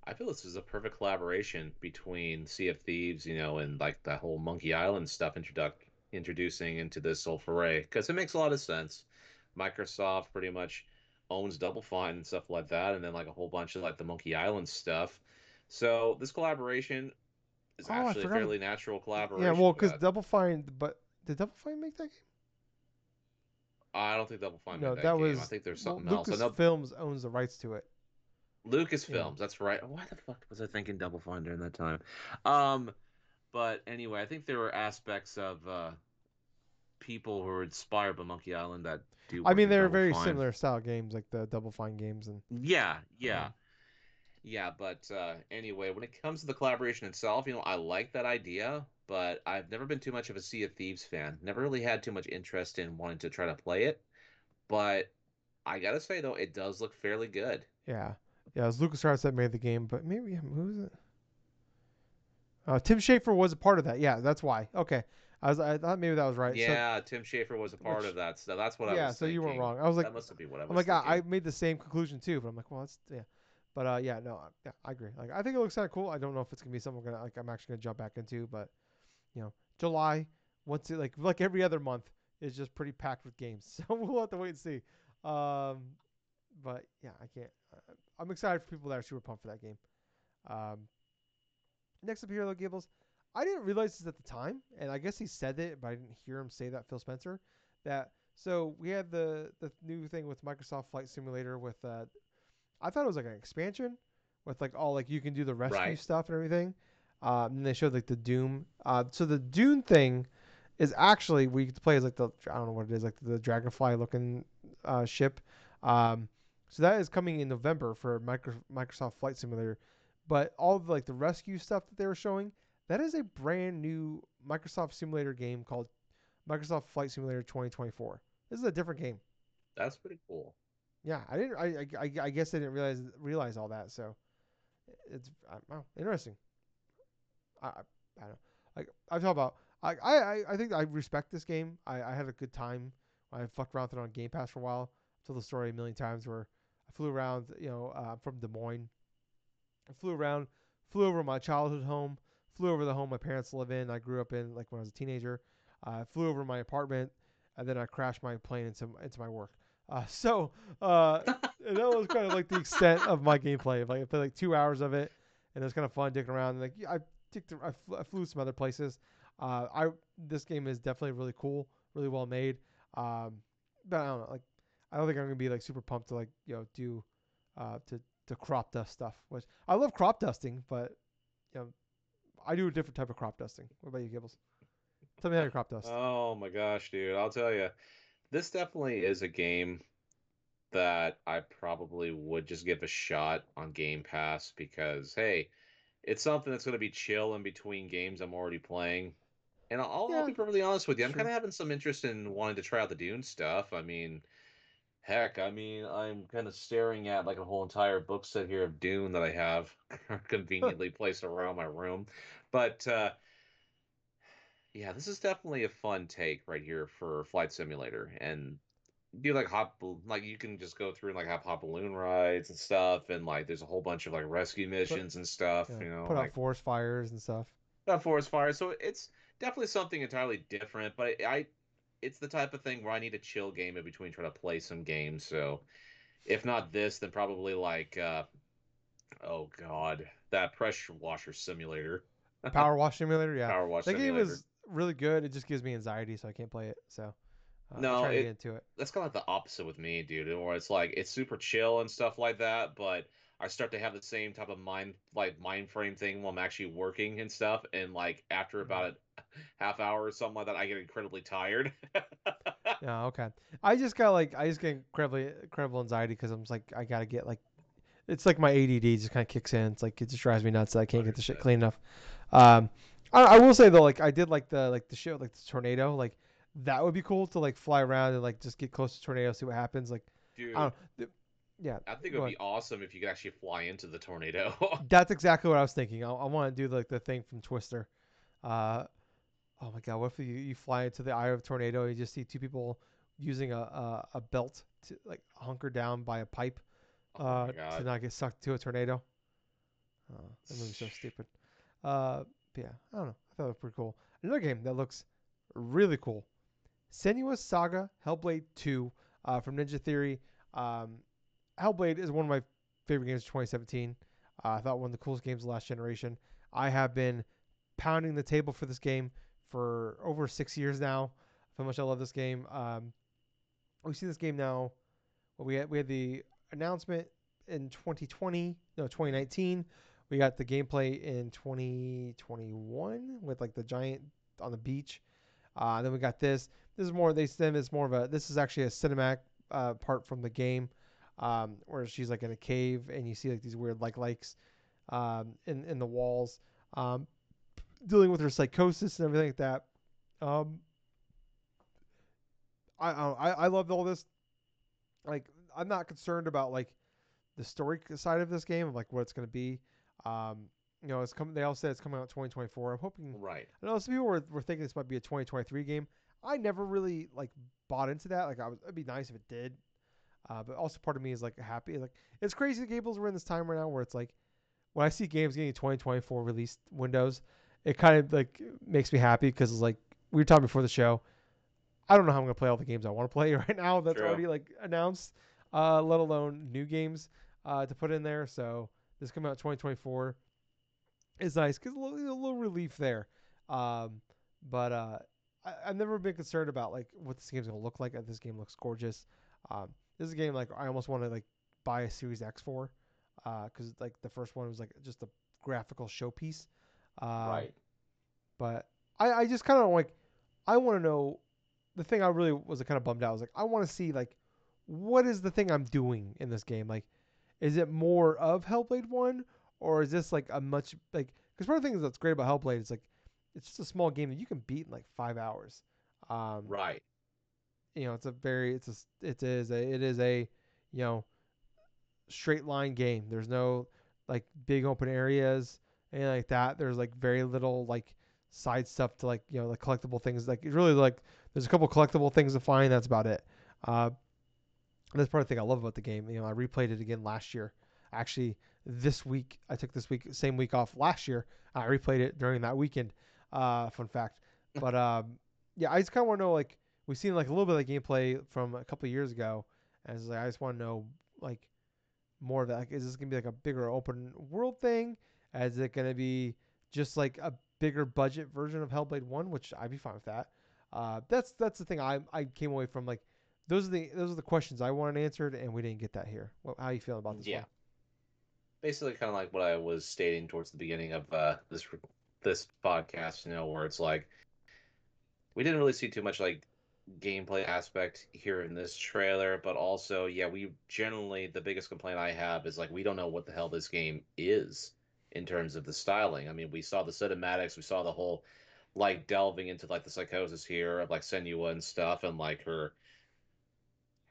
I feel this is a perfect collaboration between Sea of Thieves, you know, and like the whole Monkey Island stuff introduc introducing into this whole foray because it makes a lot of sense. Microsoft pretty much owns Double Fine and stuff like that, and then like a whole bunch of like the Monkey Island stuff. So this collaboration is Oh, actually a fairly natural collaboration. Yeah, well, because. Double Fine, but did Double Fine make that game? I don't think Double Fine no, that that, game. was. I think there's well, something else. I know Lucasfilms owns the rights to it. Lucasfilms, that's right. Why the fuck was I thinking Double Fine during that time? Um, but anyway, I think there were aspects of uh, people who were inspired by Monkey Island that do. I mean, they're very Fine. similar style games, like the Double Fine games, and Yeah, yeah, Um, yeah. But uh, anyway, when it comes to the collaboration itself, you know, I like that idea, but I've never been too much of a Sea of Thieves fan. Never really had too much interest in wanting to try to play it. But I gotta say though, it does look fairly good. yeah, yeah. It was LucasArts that made the game, but maybe who was it? Uh, Tim Schafer was a part of that. Yeah, that's why. Okay, I was I thought maybe that was right. So- Yeah, Tim Schafer was a part Which- of that. So that's what I yeah, was. Yeah, so you weren't wrong. I was like, that must be what I was. I'm like, I, I made the same conclusion too, but I'm like, well, that's yeah. But uh, yeah, no, I- yeah, I agree. Like, I think it looks kind of cool. I don't know if it's gonna be something I'm gonna like. I'm actually gonna jump back into, but you know, July once it like like every other month is just pretty packed with games. So we'll have to wait and see. Um, but yeah, I can't. Uh, I'm excited for people that are super pumped for that game. Um, next up here, though, Gables. I didn't realize this at the time, and I guess he said it, but I didn't hear him say that. Phil Spencer, that so we had the the new thing with Microsoft Flight Simulator with uh, I thought it was like an expansion with like all like you can do the rescue Right. stuff and everything. Um, and they showed like the Dune. Uh, so the Dune thing is actually we get to play as like the I don't know what it is like the Dragonfly looking uh, ship. Um, so that is coming in November for Micro, Microsoft Flight Simulator. But all of like the rescue stuff that they were showing, that is a brand new Microsoft Simulator game called Microsoft Flight Simulator 2024. This is a different game. That's pretty cool. Yeah, I didn't. I I, I- I guess I didn't realize realize all that. So it's I, wow, interesting. I I, I don't know. Like talked about. I, I I- I think I respect this game. I, I had a good time. I fucked around with it on Game Pass for a while. I've told the story a million times where I flew around. You know, uh, from Des Moines. I flew around, flew over my childhood home, flew over the home my parents live in. I grew up in like when I was a teenager. I flew over my apartment, and then I crashed my plane into into my work. Uh, so uh, that was kind of like the extent of my gameplay. Like I played like two hours of it, and it was kind of fun dicking around. And, Like I ticked, I, flew, I flew some other places. Uh, I this game is definitely really cool, really well made. Um, but I don't know, like I don't think I'm gonna be like super pumped to like you know do uh, to to crop dust stuff. Which I love crop dusting, but you know I do a different type of crop dusting. What about you, Gibbles? Tell me how you crop dust. Oh my gosh, dude! I'll tell you, this definitely is a game that I probably would just give a shot on Game Pass because hey, it's something that's going to be chill in between games I'm already playing. And I'll, I'll be perfectly honest with you, I'm sure. kind of having some interest in wanting to try out the Dune stuff. I mean, heck, I mean, I'm kind of staring at like a whole entire book set here of Dune that I have conveniently placed around my room. But uh, yeah, this is definitely a fun take right here for Flight Simulator, and do like hop like you can just go through and like have hot balloon rides and stuff, and like there's a whole bunch of like rescue missions and stuff. Yeah, you know, put like out forest fires and stuff. not forest fires So it's definitely something entirely different, but I, I, it's the type of thing where I need a chill game in between trying to play some games. So if not this, then probably like, uh, oh god, that pressure washer simulator, Power wash simulator, yeah. power wash That game is really good. It just gives me anxiety, so I can't play it. So uh, No, it- into it. that's kind of like the opposite with me, dude. Where it's like it's super chill and stuff like that, but I start to have the same type of mind like mind frame thing while I'm actually working and stuff. And like after about a half hour or something like that, I get incredibly tired. Yeah, okay. I just got like I just get incredibly incredible anxiety because I'm just like I gotta get like it's like my ADD just kind of kicks in. It's like it just drives me nuts that I can't get the shit clean enough. Um, I, I will say though, like I did like the like the show like the tornado, like that would be cool to like fly around and like just get close to tornado, see what happens. Like Dude, I don't, the, yeah, I think it would be awesome if you could actually fly into the tornado. that's exactly what I was thinking. I, I want to do like the thing from Twister. Uh, oh my god, what if you, you fly into the eye of a tornado and you just see two people using a a, a belt to like hunker down by a pipe oh uh, to not get sucked to a tornado. Uh, that movie's so stupid. Uh, but yeah, I don't know. I thought it was pretty cool. Another game that looks really cool. Senua's Saga Hellblade 2 uh, from Ninja Theory. Um, Hellblade is one of my favorite games of 2017. Uh, I thought one of the coolest games of last generation. I have been pounding the table for this game for over six years now. How much I love this game. Um, we see this game now. Well, we had we had the announcement in 2020, no 2019. We got the gameplay in 2021 with like the giant on the beach. Uh, then we got this. This is more. They said it's more of a. This is actually a cinematic uh, part from the game, um, where she's like in a cave and you see like these weird like likes um, in in the walls, um, dealing with her psychosis and everything like that. Um, I I I loved all this. Like I'm not concerned about like the story side of this game of like what it's going to be. Um, you know, it's coming. They all said it's coming out 2024. I'm hoping. Right. I know some people were, were thinking this might be a 2023 game. I never really like bought into that. Like I was, it'd be nice if it did. Uh, but also part of me is like happy. Like it's crazy. The Gables we're in this time right now where it's like when I see games getting 2024 release windows, it kind of like makes me happy because it's like we were talking before the show. I don't know how I'm gonna play all the games I want to play right now. That's True. already like announced. Uh, let alone new games uh, to put in there. So this coming out 2024 is nice because a little, a little relief there. Um, but uh, I, I've never been concerned about like what this game's gonna look like. Uh, This game looks gorgeous. Um, this is a game like I almost want to like buy a Series X for, because like the first one was like just a graphical showpiece. Um, right. But I, I just kind of like I want to know the thing I really was kind of bummed out I was like I want to see like what is the thing I'm doing in this game like is it more of Hellblade 1 or is this like a much like because one of the things that's great about Hellblade is like it's just a small game that you can beat in like 5 hours. Um Right. you know, it's a very it's a it is a it is a you know straight line game. There's no like big open areas anything like that. There's like very little like side stuff to like you know the collectible things. Like it's really like there's a couple collectible things to find. That's about it. Uh, that's part of the thing I love about the game. You know, I replayed it again last year. Actually, this week I took this week same week off last year. I replayed it during that weekend. Uh, fun fact. But um, yeah, I just kind of want to know like we've seen like a little bit of the gameplay from a couple of years ago, and it's like I just want to know like more of that. Like, is this gonna be like a bigger open world thing? Is it gonna be just like a bigger budget version of Hellblade One, which I'd be fine with that. Uh, that's that's the thing I I came away from like those are the those are the questions I wanted answered, and we didn't get that here. What, how you feeling about this Yeah. one? Basically, kind of like what I was stating towards the beginning of uh, this this podcast. You know, where it's like we didn't really see too much like gameplay aspect here in this trailer, but also, yeah, we generally the biggest complaint I have is like we don't know what the hell this game is in terms of the styling. I mean, we saw the cinematics, we saw the whole like delving into like the psychosis here of like Senua and stuff, and like her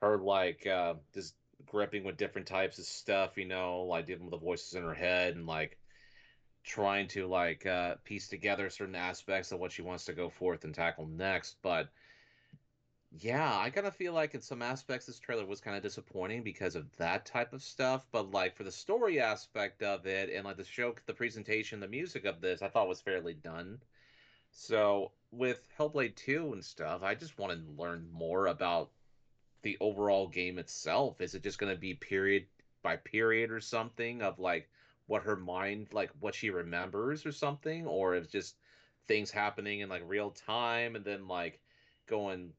her like uh, just gripping with different types of stuff, you know, like dealing with the voices in her head and like trying to like uh, piece together certain aspects of what she wants to go forth and tackle next. But yeah, I kind of feel like in some aspects this trailer was kind of disappointing because of that type of stuff. But like for the story aspect of it and like the show, the presentation, the music of this, I thought was fairly done. So with Hellblade 2 and stuff, I just want to learn more about the overall game itself. Is it just going to be period by period or something of like what her mind, like what she remembers or something? Or it's just things happening in like real time and then like going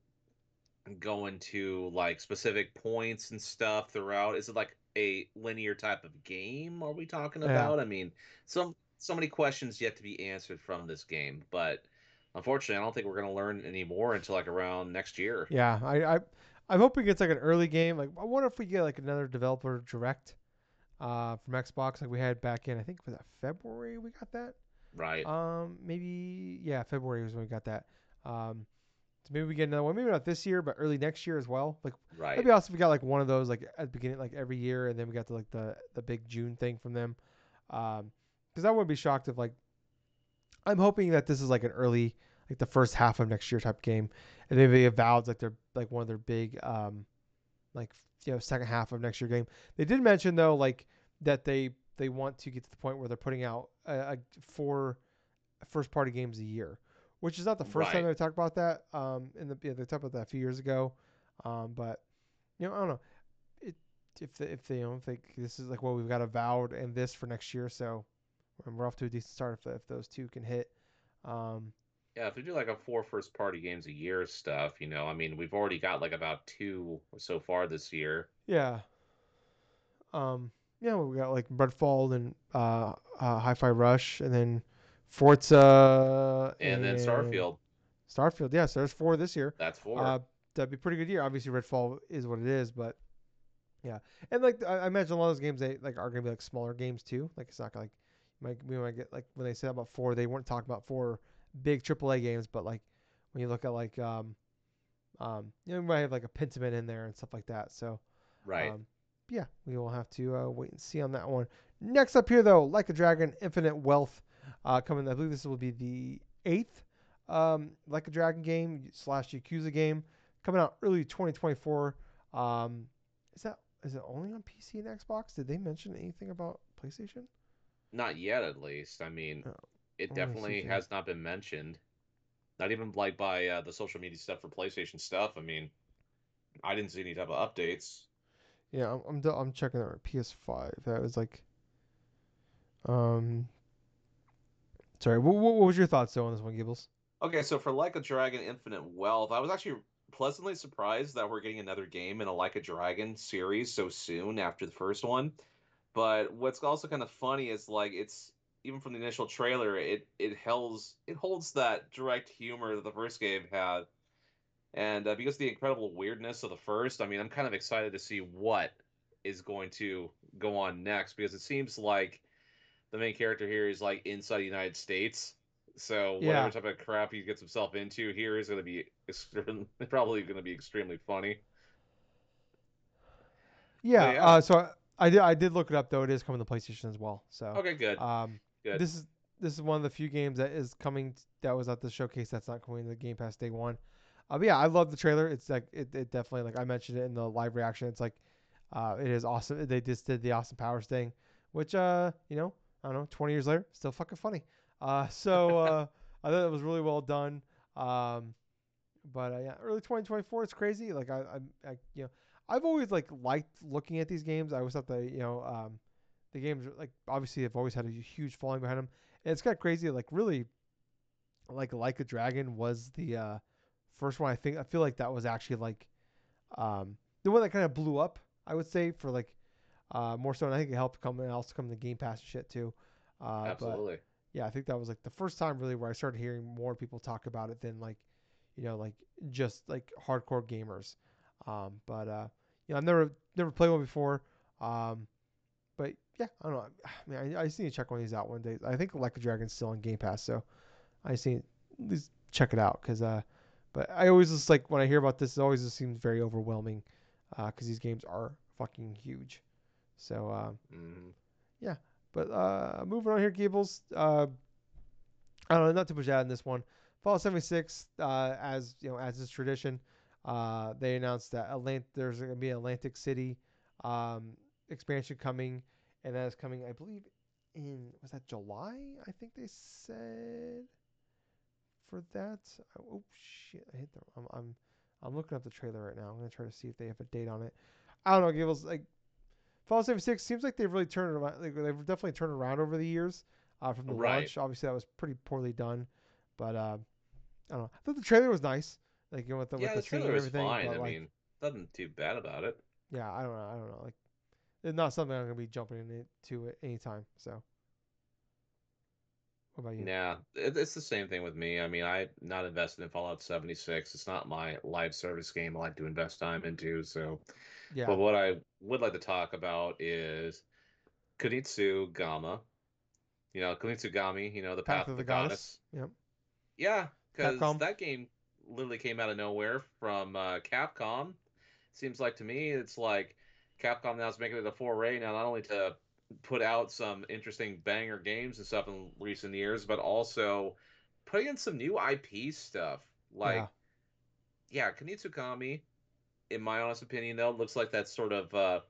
going to like specific points and stuff throughout? Is it like a linear type of game are we talking Yeah. about? I mean, some so many questions yet to be answered from this game, but unfortunately, I don't think we're gonna learn any more until like around next year. Yeah, I, I I'm hoping it's like an early game. Like I wonder if we get like another developer direct uh, from Xbox like we had back in I think was that February we got that. Right. Um, maybe yeah, February was when we got that. Um, so maybe we get another one. Maybe not this year, but early next year as well. Like right. maybe also if we got like one of those like at the beginning like every year, and then we got the like the the big June thing from them. Um, because I wouldn't be shocked if like I'm hoping that this is like an early like the first half of next year type game, and maybe Avowed's like their like one of their big um like you know second half of next year game. They did mention though like that they they want to get to the point where they're putting out a, a four first party games a year, which is not the first time Right. they talked about that. Um, in the yeah, they talked about that a few years ago, um, but you know I don't know. It if they, if they don't think this is like well we've got Avowed and this for next year, so we're off to a decent start if, if those two can hit. Um, Yeah, if we do like a four first party games a year stuff, you know, I mean, we've already got like about two so far this year. Yeah. Um. Yeah, we got like Redfall and uh, uh Hi-Fi Rush, and then Forza And then Starfield, Starfield. Yeah, so there's four this year. that's four. Uh, that'd be a pretty good year. Obviously, Redfall is what it is, but yeah, and like I, I imagine a lot of those games they like are gonna be like smaller games too. Like it's not gonna, like might we might get like when they said about four, they weren't talking about four big AAA games, but like when you look at like um um you know we might have like a Pentiment in there and stuff like that. So right. um, yeah, we will have to uh, wait and see on that one. Next up here, though, Like a Dragon, Infinite Wealth, uh, coming. I believe this will be the eighth um, Like a Dragon game slash Yakuza game coming out early 2024. Um, is that is it only on PC and Xbox? Did they mention anything about PlayStation? Not yet, at least. I mean, Oh, it let definitely has not been mentioned. Not even like by uh, the social media stuff for PlayStation stuff. I mean, I didn't see any type of updates. Yeah, I'm I'm, I'm checking out PS5. That was like, um, sorry. What, what was your thoughts though on this one, Gibbles? Okay, so for Like a Dragon Infinite Wealth, I was actually pleasantly surprised that we're getting another game in a Like a Dragon series so soon after the first one. But what's also kind of funny is like it's even from the initial trailer, it it holds it holds that direct humor that the first game had, and uh, because of the incredible weirdness of the first, I mean, I'm kind of excited to see what is going to go on next because it seems like the main character here is like inside the United States. So Yeah. whatever type of crap he gets himself into here is going to be extreme, probably going to be extremely funny. Yeah. yeah. Uh, so I, I did I did look it up though. It is coming to PlayStation as well. So Okay, good, um, good. this is this is one of the few games that is coming that was at the showcase that's not coming to the Game Pass day one. Uh, but yeah, I love the trailer. It's like it, it definitely like I mentioned it in the live reaction. It's like uh, it is awesome. They just did the Austin Powers thing, which uh you know I don't know 20 years later still fucking funny. Uh, so uh, I thought it was really well done. Um, but uh, yeah, early 2024, it's crazy. Like I, I, I, you know, I've always like liked looking at these games. I always thought that you know, um, the games like obviously have always had a huge following behind them. And it's kind of crazy. Like really, like like a Dragon was the uh, first one. I think I feel like that was actually like um, the one that kind of blew up. I would say for like uh, more so, and I think it helped come and also come the Game Pass and shit too. Uh, But Absolutely. yeah, I think that was like the first time really where I started hearing more people talk about it than like, you know, like just like hardcore gamers. Um, but uh, you know, I've never never played one before. Um, but yeah, I don't know. I mean, I, I just need to check one of these out one day. I think Like a Dragon's still on Game Pass, so I just need to check it out. Cause uh, but I always just like when I hear about this, it always just seems very overwhelming. Uh, cause these games are fucking huge. So um, hmm but uh, moving on here, Gables. Uh, I don't know, not too much to add in this one. Fallout 76, uh, as you know, as is tradition, uh, they announced that Atlant- there's going to be an Atlantic City um, expansion coming, and that is coming, I believe, in was that July? I think they said for that. Oh shit! I hit the. I'm I'm I'm looking up the trailer right now. I'm gonna try to see if they have a date on it. I don't know, Gables. Like Fallout 76 seems like they've really turned around. Like, they've definitely turned around over the years uh, from the Right. launch. Obviously, that was pretty poorly done, but uh, I don't know. I thought the trailer was nice, like you know, with the Yeah, with the the, trailer and everything. fine. But I like, mean, nothing too bad about it. yeah, I don't know. I don't know. Like, it's not something I'm gonna be jumping into at any time. So, What about you? Yeah, it's the same thing with me. I mean, I'm not invested in Fallout 76. It's not my live service game I like to invest time into. So, Yeah. but what I would like to talk about is Kunitsu Gami. You know, Kunitsu Gami, you know, the Path, of the, Goddess. Yep. Yeah, because that game literally came out of nowhere from uh, Capcom. Seems like to me it's like Capcom now is making it a foray now, not only to put out some interesting banger games and stuff in recent years, but also putting in some new IP stuff. Like, Yeah. yeah, Kunitsu Gami, in my honest opinion, though, looks like that sort of uh,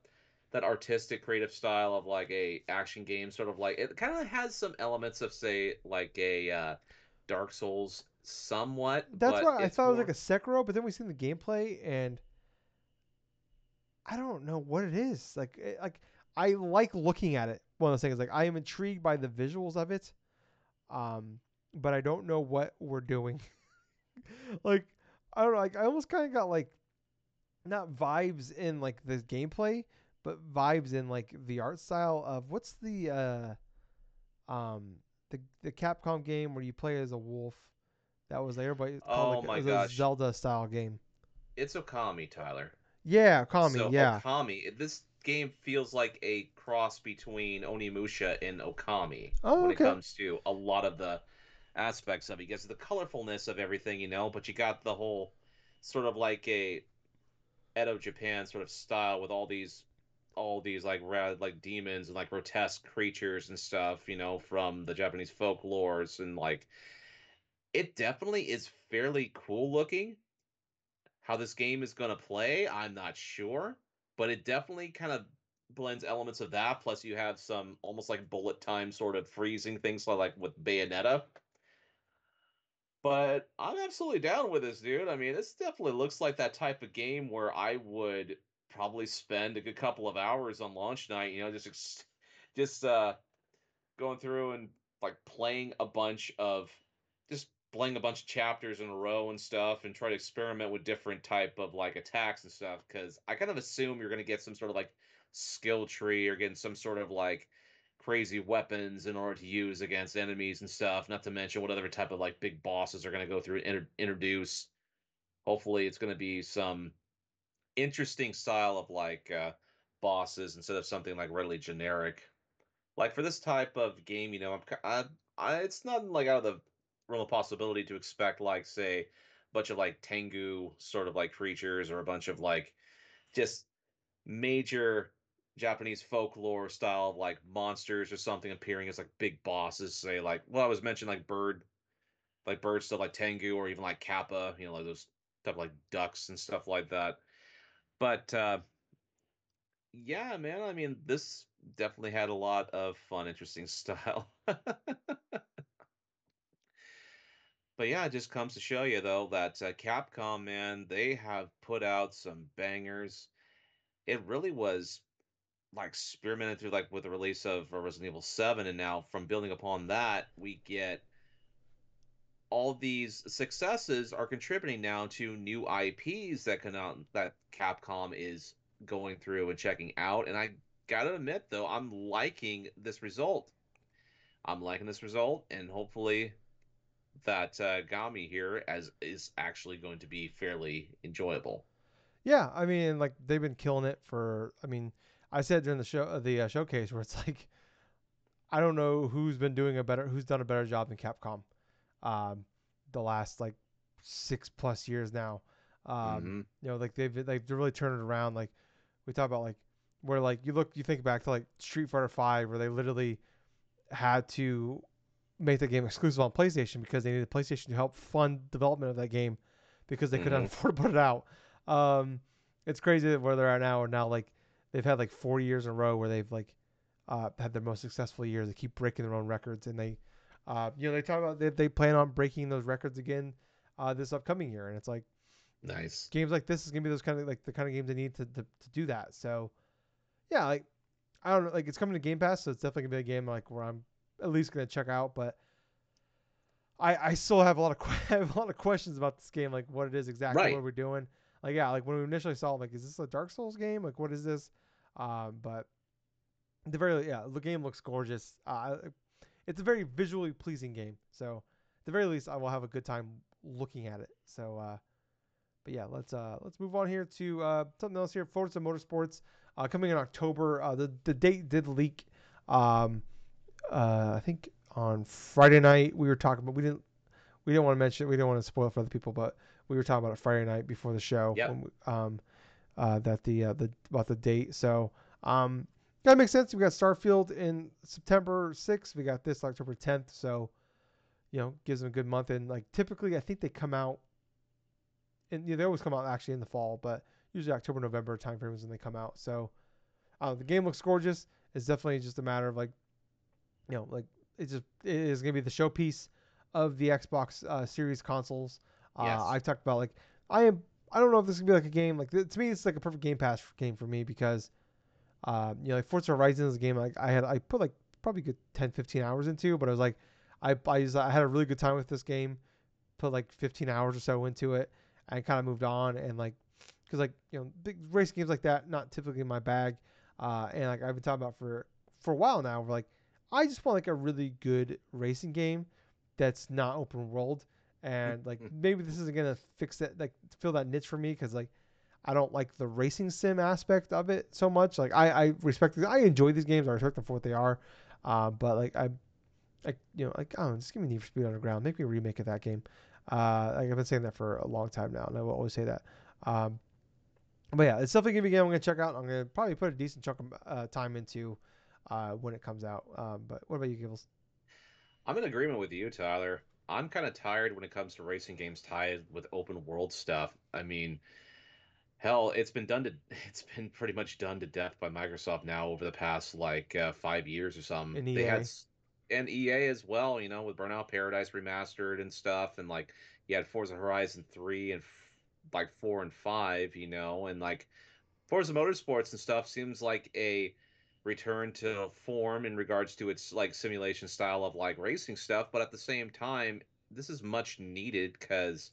that artistic, creative style of like a action game, sort of like it kind of has some elements of say like a uh, Dark Souls, somewhat. That's why I thought it was like a Sekiro, but then we seen the gameplay and I don't know what it is. Like, it, like I like looking at it. One of those things, like I am intrigued by the visuals of it, um, but I don't know what we're doing. like, I don't know. Like, I almost kind of got like not vibes in like the gameplay, but vibes in like the art style of what's the uh, um, the the Capcom game where you play as a wolf. That was everybody. it's called, Oh like, my it was a. Zelda style game. it's Okami, Tyler. Yeah, Kami. So yeah, Okami. This game feels like a cross between Onimusha and Okami Oh, when okay. it comes to a lot of the aspects of it. Because the colorfulness of everything, you know, but you got the whole sort of like a Edo Japan sort of style with all these all these like rad like demons and like grotesque creatures and stuff, you know, from the Japanese folklores and like it definitely is fairly cool looking. How this game is going to play, I'm not sure, but it definitely kind of blends elements of that. Plus, you have some almost like bullet time sort of freezing things like, with Bayonetta. But I'm absolutely down with this, dude. I mean, this definitely looks like that type of game where I would probably spend a good couple of hours on launch night. You know, just just uh, going through and like playing a bunch of playing a bunch of chapters in a row and stuff and try to experiment with different type of like attacks and stuff because i kind of assume you're going to get some sort of like skill tree or getting some sort of like crazy weapons in order to use against enemies and stuff not to mention what other type of like big bosses are going to go through and inter- introduce. Hopefully it's going to be some interesting style of like uh bosses instead of something like readily generic. Like for this type of game, you know, I'm, I, I, it's not like out of the realm of possibility to expect like say a bunch of like Tengu sort of like creatures or a bunch of like just major Japanese folklore style like monsters or something appearing as like big bosses. Say like, well, I was mentioning like bird, like bird stuff like Tengu or even like Kappa, you know, like those type of like ducks and stuff like that. But uh, yeah, man. I mean, this definitely had a lot of fun, interesting style. But yeah, it just comes to show you though that uh, Capcom, man, they have put out some bangers. It really was like experimented through like with the release of Resident Evil 7 and now from building upon that, we get all these successes are contributing now to new IPs that can out that Capcom is going through and checking out. And I gotta admit though, I'm liking this result. I'm liking this result, and hopefully that uh, Gami here as is actually going to be fairly enjoyable. yeah. I mean, like they've been killing it for. I mean, I said during the show, the uh, showcase, where it's like, I don't know who's been doing a better, who's done a better job than Capcom, um, the last like six plus years now. Um, Mhm. you know, like they've they've really turned it around. Like we talk about, like where like you look, you think back to like Street Fighter Five, where they literally had to make the game exclusive on PlayStation because they needed PlayStation to help fund development of that game because they couldn't Mhm. afford to put it out. Um, it's crazy where they're at now, and now like they've had like four years in a row where they've like uh, had their most successful years. They keep breaking their own records, and they, uh, you know, they talk about they, they plan on breaking those records again uh, this upcoming year, and it's like Nice. games like this is gonna be those kind of like the kind of games they need to, to, to do that. So yeah, like I don't know, like it's coming to Game Pass, so it's definitely gonna be a game like where I'm at least gonna check out. But I I still have a lot of I have a lot of questions about this game, like what it is exactly, Right. what we're doing. Like yeah, like when we initially saw, it, like is this a Dark Souls game? Like what is this? Um, but the very yeah, the game looks gorgeous. Uh, it's a very visually pleasing game. So at the very least, I will have a good time looking at it. So, uh, but yeah, let's uh, let's move on here to uh, something else here. Forza Motorsports uh, coming in October. Uh, the the date did leak. Um, uh, I think on Friday night we were talking, but we didn't we didn't want to mention it. we didn't want to spoil it for other people, but we were talking about it Friday night before the show. Yep. We, um, uh, that the uh, the about the date. So um, that makes sense. We got Starfield in September 6th. We got this October 10th. So you know, gives them a good month. And like typically, I think they come out, and you know, they always come out actually in the fall, but usually October November time frames when they come out. So uh, the game looks gorgeous. It's definitely just a matter of like, you know, like it's just it is gonna be the showpiece of the Xbox uh, Series consoles. Uh, Yes. I talked about like I am. I don't know if this is gonna be like a game like to me. It's like a perfect Game Pass game for me because, uh, you know, like Forza Horizon is a game like I had I put like probably good 10, 15 hours into, but I was like, I I, just, I had a really good time with this game. Put like 15 hours or so into it, and kind of moved on and like, cause like you know big racing games like that not typically in my bag, uh, and like I've been talking about for for a while now. We're like, I just want like a really good racing game that's not open world and like maybe this isn't gonna fix that like fill that niche for me because like I don't like the racing sim aspect of it so much. Like I I respect I enjoy these games. I respect them for what they are, uh, but like I like you know like oh just give me Need for Speed Underground. Make me a remake of that game. Uh, like I've been saying that for a long time now, and I will always say that. Um, but yeah, it's definitely gonna be a game I'm gonna check out. I'm gonna probably put a decent chunk of uh, time into uh, when it comes out. Um, but what about you, Gibbles? I'm in agreement with you, Tyler. I'm kind of tired when it comes to racing games tied with open world stuff. I mean, hell, it's been done to it's been pretty much done to death by Microsoft now over the past like uh, five years or something. And They EA. had s- and EA as well, you know, with Burnout Paradise remastered and stuff, and like you had Forza Horizon three and f- like four and five, you know, and like Forza Motorsports and stuff seems like a return to form in regards to its like simulation style of like racing stuff, but at the same time, this is much needed because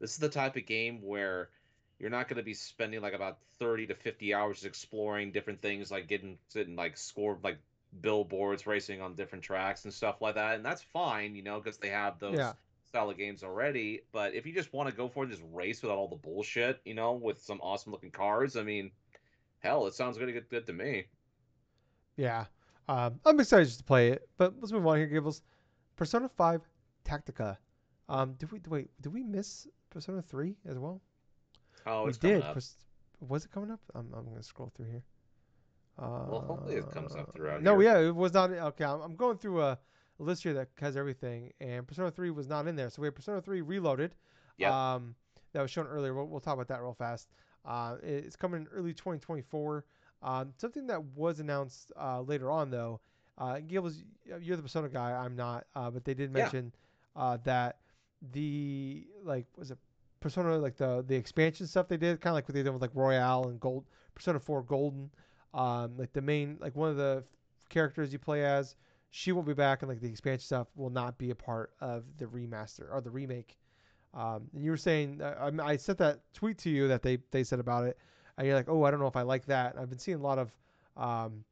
this is the type of game where you're not going to be spending like about 30 to 50 hours exploring different things like getting sitting like score like billboards racing on different tracks and stuff like that and that's fine you know because they have those Yeah. style of games already but if you just want to go for just race without all the bullshit you know with some awesome looking cars i mean hell it sounds really good, good to me Yeah. Um, I'm excited just to play it, but let's move on here, Gibbles. Persona 5 Tactica. Um, did we wait? Did we miss Persona 3 as well? oh we it's coming did. Pers- was it coming up? I'm, I'm gonna scroll through here. Uh, Well, hopefully it comes up throughout No, here. yeah, it was not. Okay, I'm, I'm going through a, a list here that has everything, and Persona 3 was not in there. So we have Persona 3 Reloaded. Yep. Um, that was shown earlier. We'll, we'll talk about that real fast. Uh, it- it's coming in early 2024. Um, something that was announced uh, later on, though. Uh, Gilles, you're the Persona guy. I'm not. Uh, but they did Yeah. mention uh, that the like was it Persona like the the expansion stuff they did, kind of like what they did with like Royal and Gold Persona 4 Golden. Um, like the main like one of the characters you play as, she won't be back, and like the expansion stuff will not be a part of the remaster or the remake. Um, and you were saying uh, I, I sent that tweet to you that they they said about it, and you're like, oh, I don't know if I like that. I've been seeing a lot of um,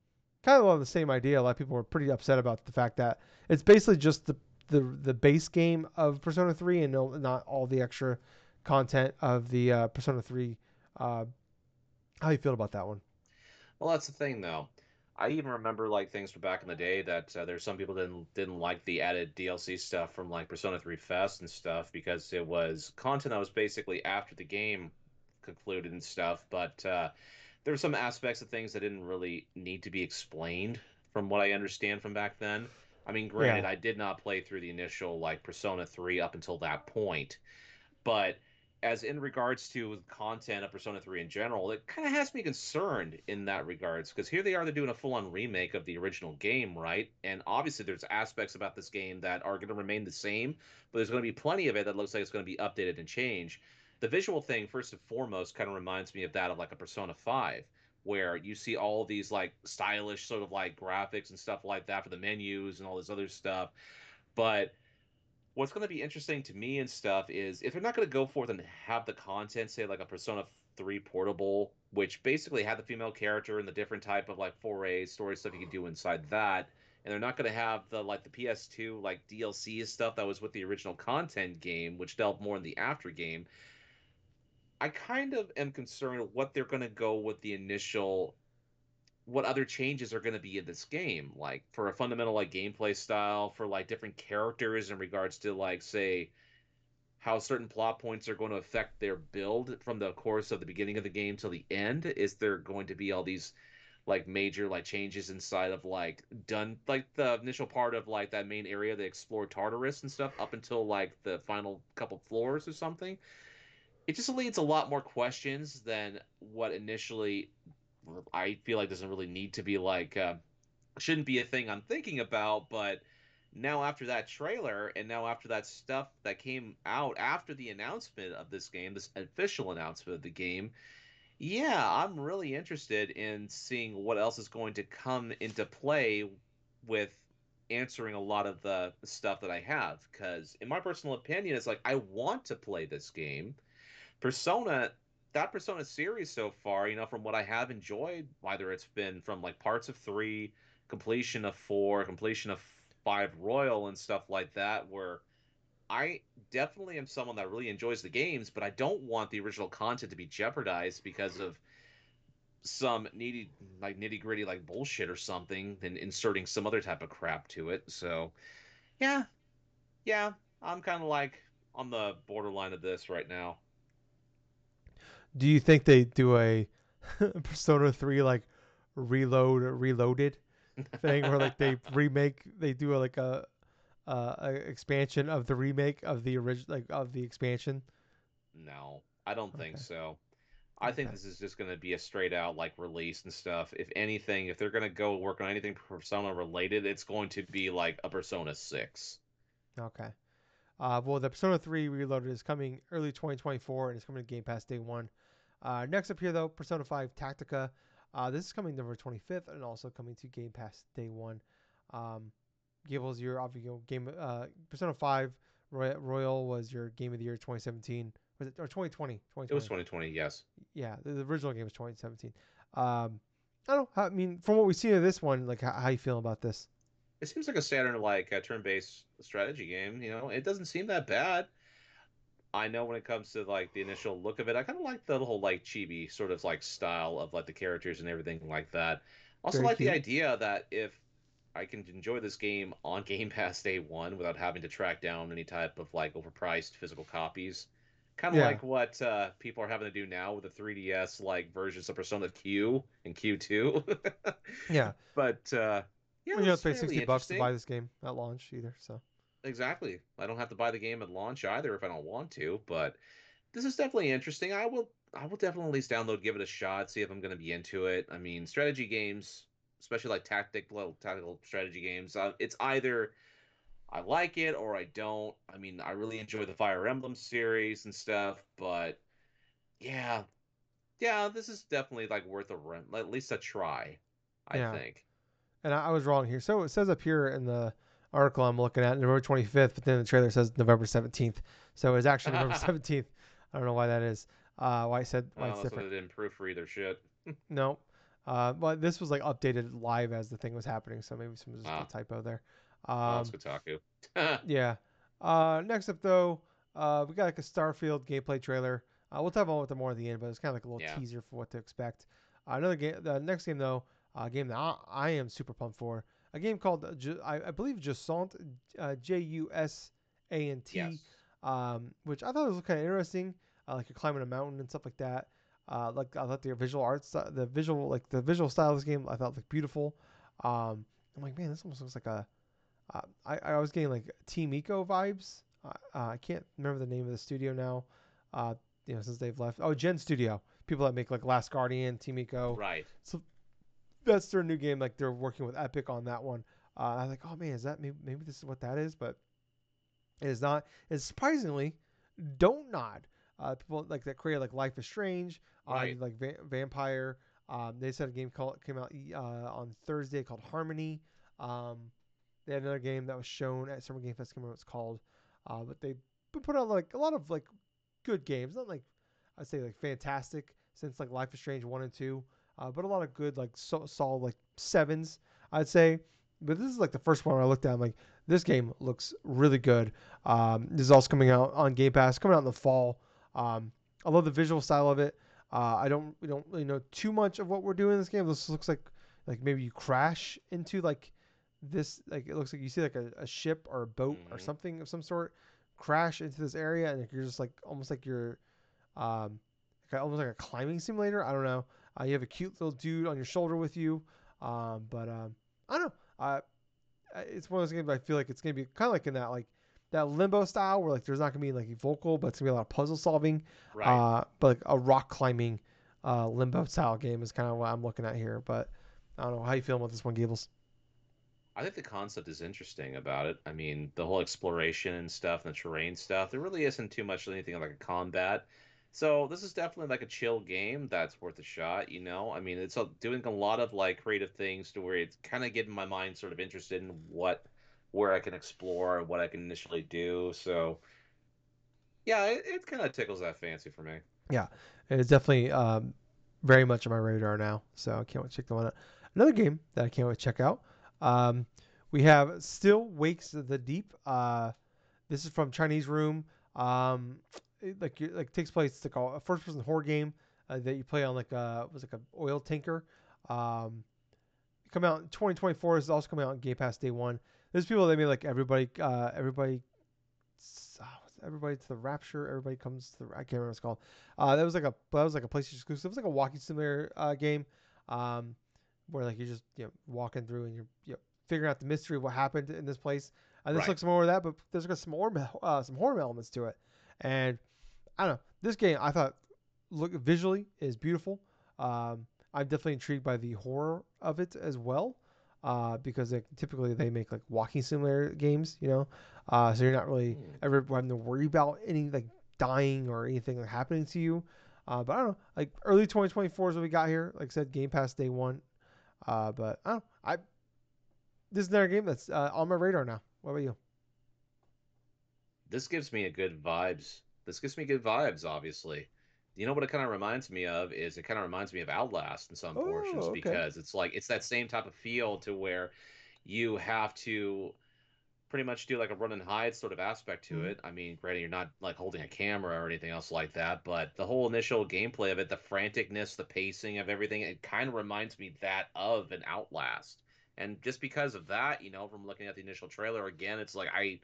kind of of the same idea. A lot of people were pretty upset about the fact that it's basically just the the the base game of Persona 3 and no, not all the extra content of the uh, Persona 3. Uh, how you feel about that one? Well, that's the thing, though. I even remember like things from back in the day that uh, there's some people didn't didn't like the added DLC stuff from like Persona 3 FES and stuff because it was content that was basically after the game concluded and stuff. But uh, there were some aspects of things that didn't really need to be explained, from what I understand from back then. I mean, granted, Yeah. I did not play through the initial like Persona 3 up until that point, but as in regards to content of Persona 3 in general, it kind of has me concerned in that regards because here they are, they're doing a full on remake of the original game, right? And obviously, there's aspects about this game that are going to remain the same, but there's going to be plenty of it that looks like it's going to be updated and changed. The visual thing, first and foremost, kind of reminds me of that of like a Persona 5, where you see all these like stylish sort of like graphics and stuff like that for the menus and all this other stuff. But what's going to be interesting to me and stuff is if they're not going to go forth and have the content say like a persona 3 portable which basically had the female character and the different type of like foray story stuff you can do inside that and they're not going to have the like the PS2 like DLC stuff that was with the original content game, which delved more in the after game. I kind of am concerned what they're going to go with the initial what other changes are going to be in this game like for a fundamental like gameplay style for like different characters in regards to like say how certain plot points are going to affect their build from the course of the beginning of the game till the end. Is there going to be all these like major like changes inside of like done like the initial part of like that main area they explore tartarus and stuff up until like the final couple floors or something it just leads a lot more questions than what initially I feel like doesn't really need to be like uh, shouldn't be a thing I'm thinking about, but now after that trailer and now after that stuff that came out after the announcement of this game, this official announcement of the game, yeah, I'm really interested in seeing what else is going to come into play with answering a lot of the stuff that I have cuz in my personal opinion it's like I want to play this game. Persona that Persona series so far, you know, from what I have enjoyed, whether it's been from like parts of three, completion of four, completion of five Royal, and stuff like that, where I definitely am someone that really enjoys the games, but I don't want the original content to be jeopardized because of some needy, like nitty gritty, like bullshit or something, and inserting some other type of crap to it. So, yeah, yeah, I'm kind of like on the borderline of this right now do you think they do a Persona 3 like reload reloaded thing where like they remake they do a, like a uh, a expansion of the remake of the original like of the expansion? No, I don't think so. I okay. think this is just going to be a straight out like release and stuff. If anything, if they're going to go work on anything Persona related, it's going to be like a Persona 6. Okay. Uh, well, the Persona 3 Reloaded is coming early 2024 and it's coming to Game Pass day one. Uh, next up here, though, Persona 5 Tactica. Uh, this is coming November 25th and also coming to Game Pass day one. Um, Gables, your obviously game. Uh, Persona 5 Royal was your game of the year 2017. Was it or 2020? 2020. It was 2020. Yes. Yeah, the, the original game was 2017. Um, I don't. know. I mean, from what we see of this one, like, how, how you feel about this? it seems like a standard like a turn-based strategy game. You know, it doesn't seem that bad. I know when it comes to like the initial look of it, I kind of like the whole like chibi sort of like style of like the characters and everything like that. Also Very like cute. the idea that if I can enjoy this game on Game Pass day one without having to track down any type of like overpriced physical copies. Kind of yeah. like what uh, people are having to do now with the 3DS like versions of Persona Q and Q2. yeah. But uh, yeah, well, you don't pay sixty bucks to buy this game at launch either. So exactly, I don't have to buy the game at launch either if I don't want to. But this is definitely interesting. I will, I will definitely at least download, give it a shot, see if I'm going to be into it. I mean, strategy games, especially like tactic, tactical, tactical strategy games, uh, it's either I like it or I don't. I mean, I really enjoy the Fire Emblem series and stuff, but yeah, yeah, this is definitely like worth a rent, at least a try. I yeah. think and I, I, was wrong here. So it says up here in the article I'm looking at November 25th, but then the trailer says November 17th. So it's actually November 17th. I don't know why that is. Uh, why I said why oh, it's different. So they didn't proofread their shit. no. Uh, but this was like updated live as the thing was happening, so maybe some just ah. a typo there. Um, well, Kotaku. yeah. Uh, next up though, uh, we got like a Starfield gameplay trailer. Uh, we'll talk about it more at the end, but it's kind of like a little yeah. teaser for what to expect. Uh, another game, the next game though, a game that I, I, am super pumped for. A game called, uh, I, I believe, Jusant, uh, J U S A N T, yes. um, which I thought was kind of interesting. Uh, like you're climbing a mountain and stuff like that. Uh, like I thought the visual arts, the visual, like the visual style of this game, I thought looked beautiful. Um, I'm like, man, this almost looks like a. Uh, I, I was getting like Team Ico vibes. Uh, I can't remember the name of the studio now. Uh, you know, since they've left. Oh, Gen Studio. People that make like Last Guardian, Team Ico, Right. So that's their new game. Like they're working with Epic on that one. Uh, I was like, oh man, is that maybe, maybe this is what that is? But it is not. It's surprisingly, Don't Nod. Uh, people like that created like Life is Strange, uh, like Va- Vampire. Um, they said a game called came out uh, on Thursday called Harmony. Um, they had another game that was shown at Summer Game Fest. Remember what it's called. Uh, but they put out like a lot of like good games. Not like I'd say like fantastic since like Life is Strange one and two uh, but a lot of good like so, solid like sevens, I'd say. but this is like the first one I looked at. I'm like, this game looks really good. Um, this is also coming out on Game Pass, coming out in the fall. Um, I love the visual style of it. Uh, I don't we don't really know too much of what we're doing in this game. This looks like like maybe you crash into like this like it looks like you see like a, a ship or a boat or Mhm. something of some sort crash into this area and you're just like almost like you're um like almost like a climbing simulator. I don't know. Uh, you have a cute little dude on your shoulder with you. Um, but um, I don't know. Uh, it's one of those games I feel like it's gonna be kind of like in that like that limbo style where like there's not gonna be like a vocal, but it's gonna be a lot of puzzle solving. Right. Uh, but like a rock climbing uh, limbo style game is kind of what I'm looking at here. But I don't know how you feeling about this one, Gables. I think the concept is interesting about it. I mean, the whole exploration and stuff and the terrain stuff, there really isn't too much anything like a combat. So this is definitely like a chill game that's worth a shot, you know? I mean, it's doing a lot of like creative things to where it's kind of getting my mind sort of interested in what where I can explore and what I can initially do. So yeah, it, it kind of tickles that fancy for me. Yeah, it's definitely um, very much on my radar now, so I can't wait to check that one out. Another game that I can't wait to check out. Um, we have Still Wakes the Deep. Uh, this is from Chinese Room. Um, like you- like takes place it's like a first person horror game uh, that you play on like a was like a oil tanker. Um, come out in 2024. This is also coming out on Game Pass day one. There's people that made like everybody uh, everybody uh, everybody to the rapture. Everybody comes to the I can't remember what it's called. Uh, that was like a that was like a PlayStation exclusive. It was like a walking simulator uh, game, um, where like you're just you know walking through and you're you know, figuring out the mystery of what happened in this place. And this Right. looks more of that, but there's got some more uh, some horror elements to it. And I don't know this game. I thought look visually is beautiful. Um, I'm definitely intrigued by the horror of it as well. Uh, because like, typically they make like walking simulator games, you know, uh, so you're not really Hmm. ever having to worry about any like dying or anything like happening to you. Uh, but I don't know, like early 2024 is what we got here. Like I said, Game Pass day one. Uh, but I don't know, I this is another game that's uh, on my radar now. What about you? This gives me a good vibes. This gives me good vibes, obviously. You know what it kind of reminds me of is it kind of reminds me of Outlast in some portions Oh, okay. because it's like it's that same type of feel to where you have to pretty much do like a run and hide sort of aspect to Mhm. it. I mean, granted, you're not like holding a camera or anything else like that, but the whole initial gameplay of it, the franticness, the pacing of everything, it kind of reminds me that of an Outlast. And just because of that, you know, from looking at the initial trailer again, it's like I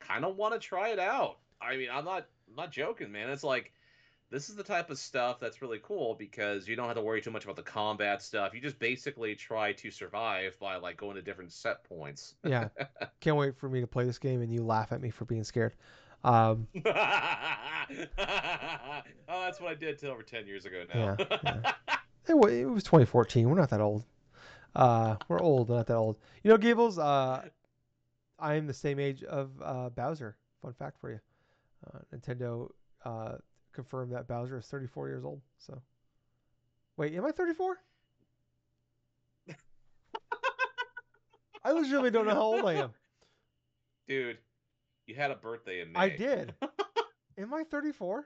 kind of want to try it out. I mean, I'm not I'm not joking, man. It's like this is the type of stuff that's really cool because you don't have to worry too much about the combat stuff. You just basically try to survive by like going to different set points. Yeah, can't wait for me to play this game and you laugh at me for being scared. Um, oh, that's what I did till over 10 years ago now. Yeah, it, wa- it was 2014. We're not that old. Uh, we're old, not that old. You know, Gables. Uh, I am the same age of uh, Bowser. Fun fact for you. Uh, Nintendo uh, confirmed that Bowser is 34 years old. So, wait, am I 34? I legitimately don't know how old I am. Dude, you had a birthday in May. I did. Am I 34?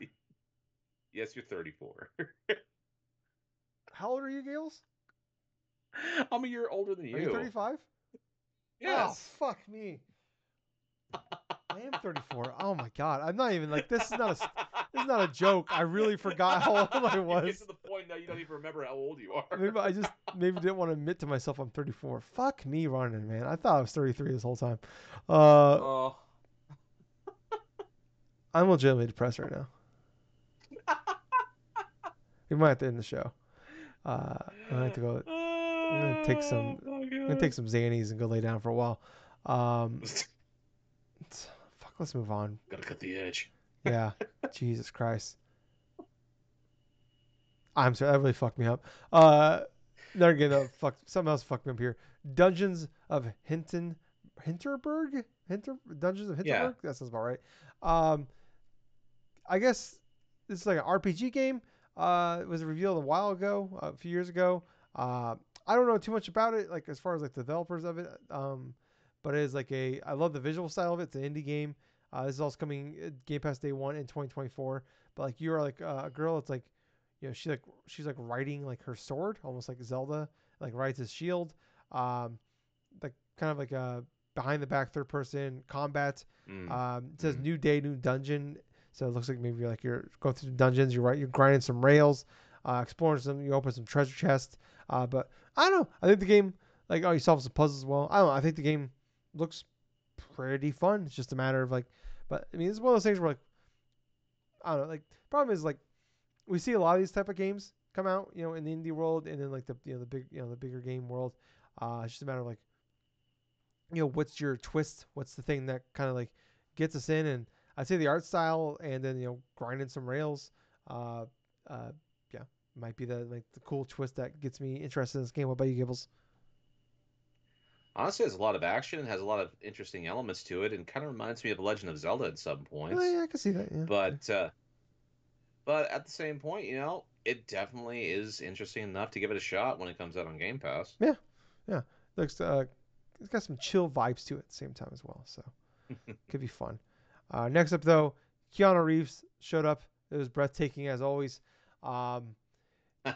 Yes, you're 34. How old are you, Gales? I'm a year older than you. Are you you. 35? Yes. Oh, fuck me. I am 34. Oh my god. I'm not even like this is not a this is not a joke. I really forgot how old I You was. get to the point now you don't even remember how old you are. Maybe I just maybe didn't want to admit to myself I'm 34. Fuck me running, man. I thought I was 33 this whole time. Uh, Oh. I'm legitimately depressed right now. We might have to end the show. Uh, I have to go. gonna take some- Oh, I'm gonna take some Xannies and go lay down for a while. Um. fuck. Let's move on. Gotta cut the edge. Yeah. Jesus Christ. I'm sorry, that really fucked me up. Uh game that fucked something else fucked me up here. Dungeons of Hinton Hinterberg? Hinter Dungeons of Hinterberg? Yeah. That sounds about right. Um I guess this is like an RPG game. Uh it was revealed a while ago, a few years ago. Uh I don't know too much about it, like as far as like the developers of it. Um but it is like a I love the visual style of it. It's an indie game. Uh, this is also coming uh, Game Pass day one in 2024. But like you are like uh, a girl. It's like, you know, she like she's like riding like her sword, almost like Zelda, like rides his shield. Um, like kind of like a behind the back third person combat. Mm. Um, it says Mhm. new day, new dungeon. So it looks like maybe like you're going through the dungeons. You're right. You're grinding some rails, uh, exploring some. You open some treasure chests. Uh, but I don't know. I think the game, like, oh, you solve some puzzles as well. I don't know. I think the game looks pretty fun. It's just a matter of like, but I mean, it's one of those things where like, I don't know. Like, problem is like, we see a lot of these type of games come out, you know, in the indie world, and then like the you know the big you know the bigger game world. Uh, it's just a matter of like, you know, what's your twist? What's the thing that kind of like gets us in? And I'd say the art style, and then you know, grinding some rails. Uh, uh, yeah, might be the like the cool twist that gets me interested in this game. What about you, Gibbles? Honestly, has a lot of action and has a lot of interesting elements to it, and kind of reminds me of Legend of Zelda at some points. Oh, yeah, I can see that. Yeah. But uh, but at the same point, you know, it definitely is interesting enough to give it a shot when it comes out on Game Pass. Yeah, yeah. Looks uh, it's got some chill vibes to it at the same time as well. So could be fun. Uh, next up though, Keanu Reeves showed up. It was breathtaking as always. Um,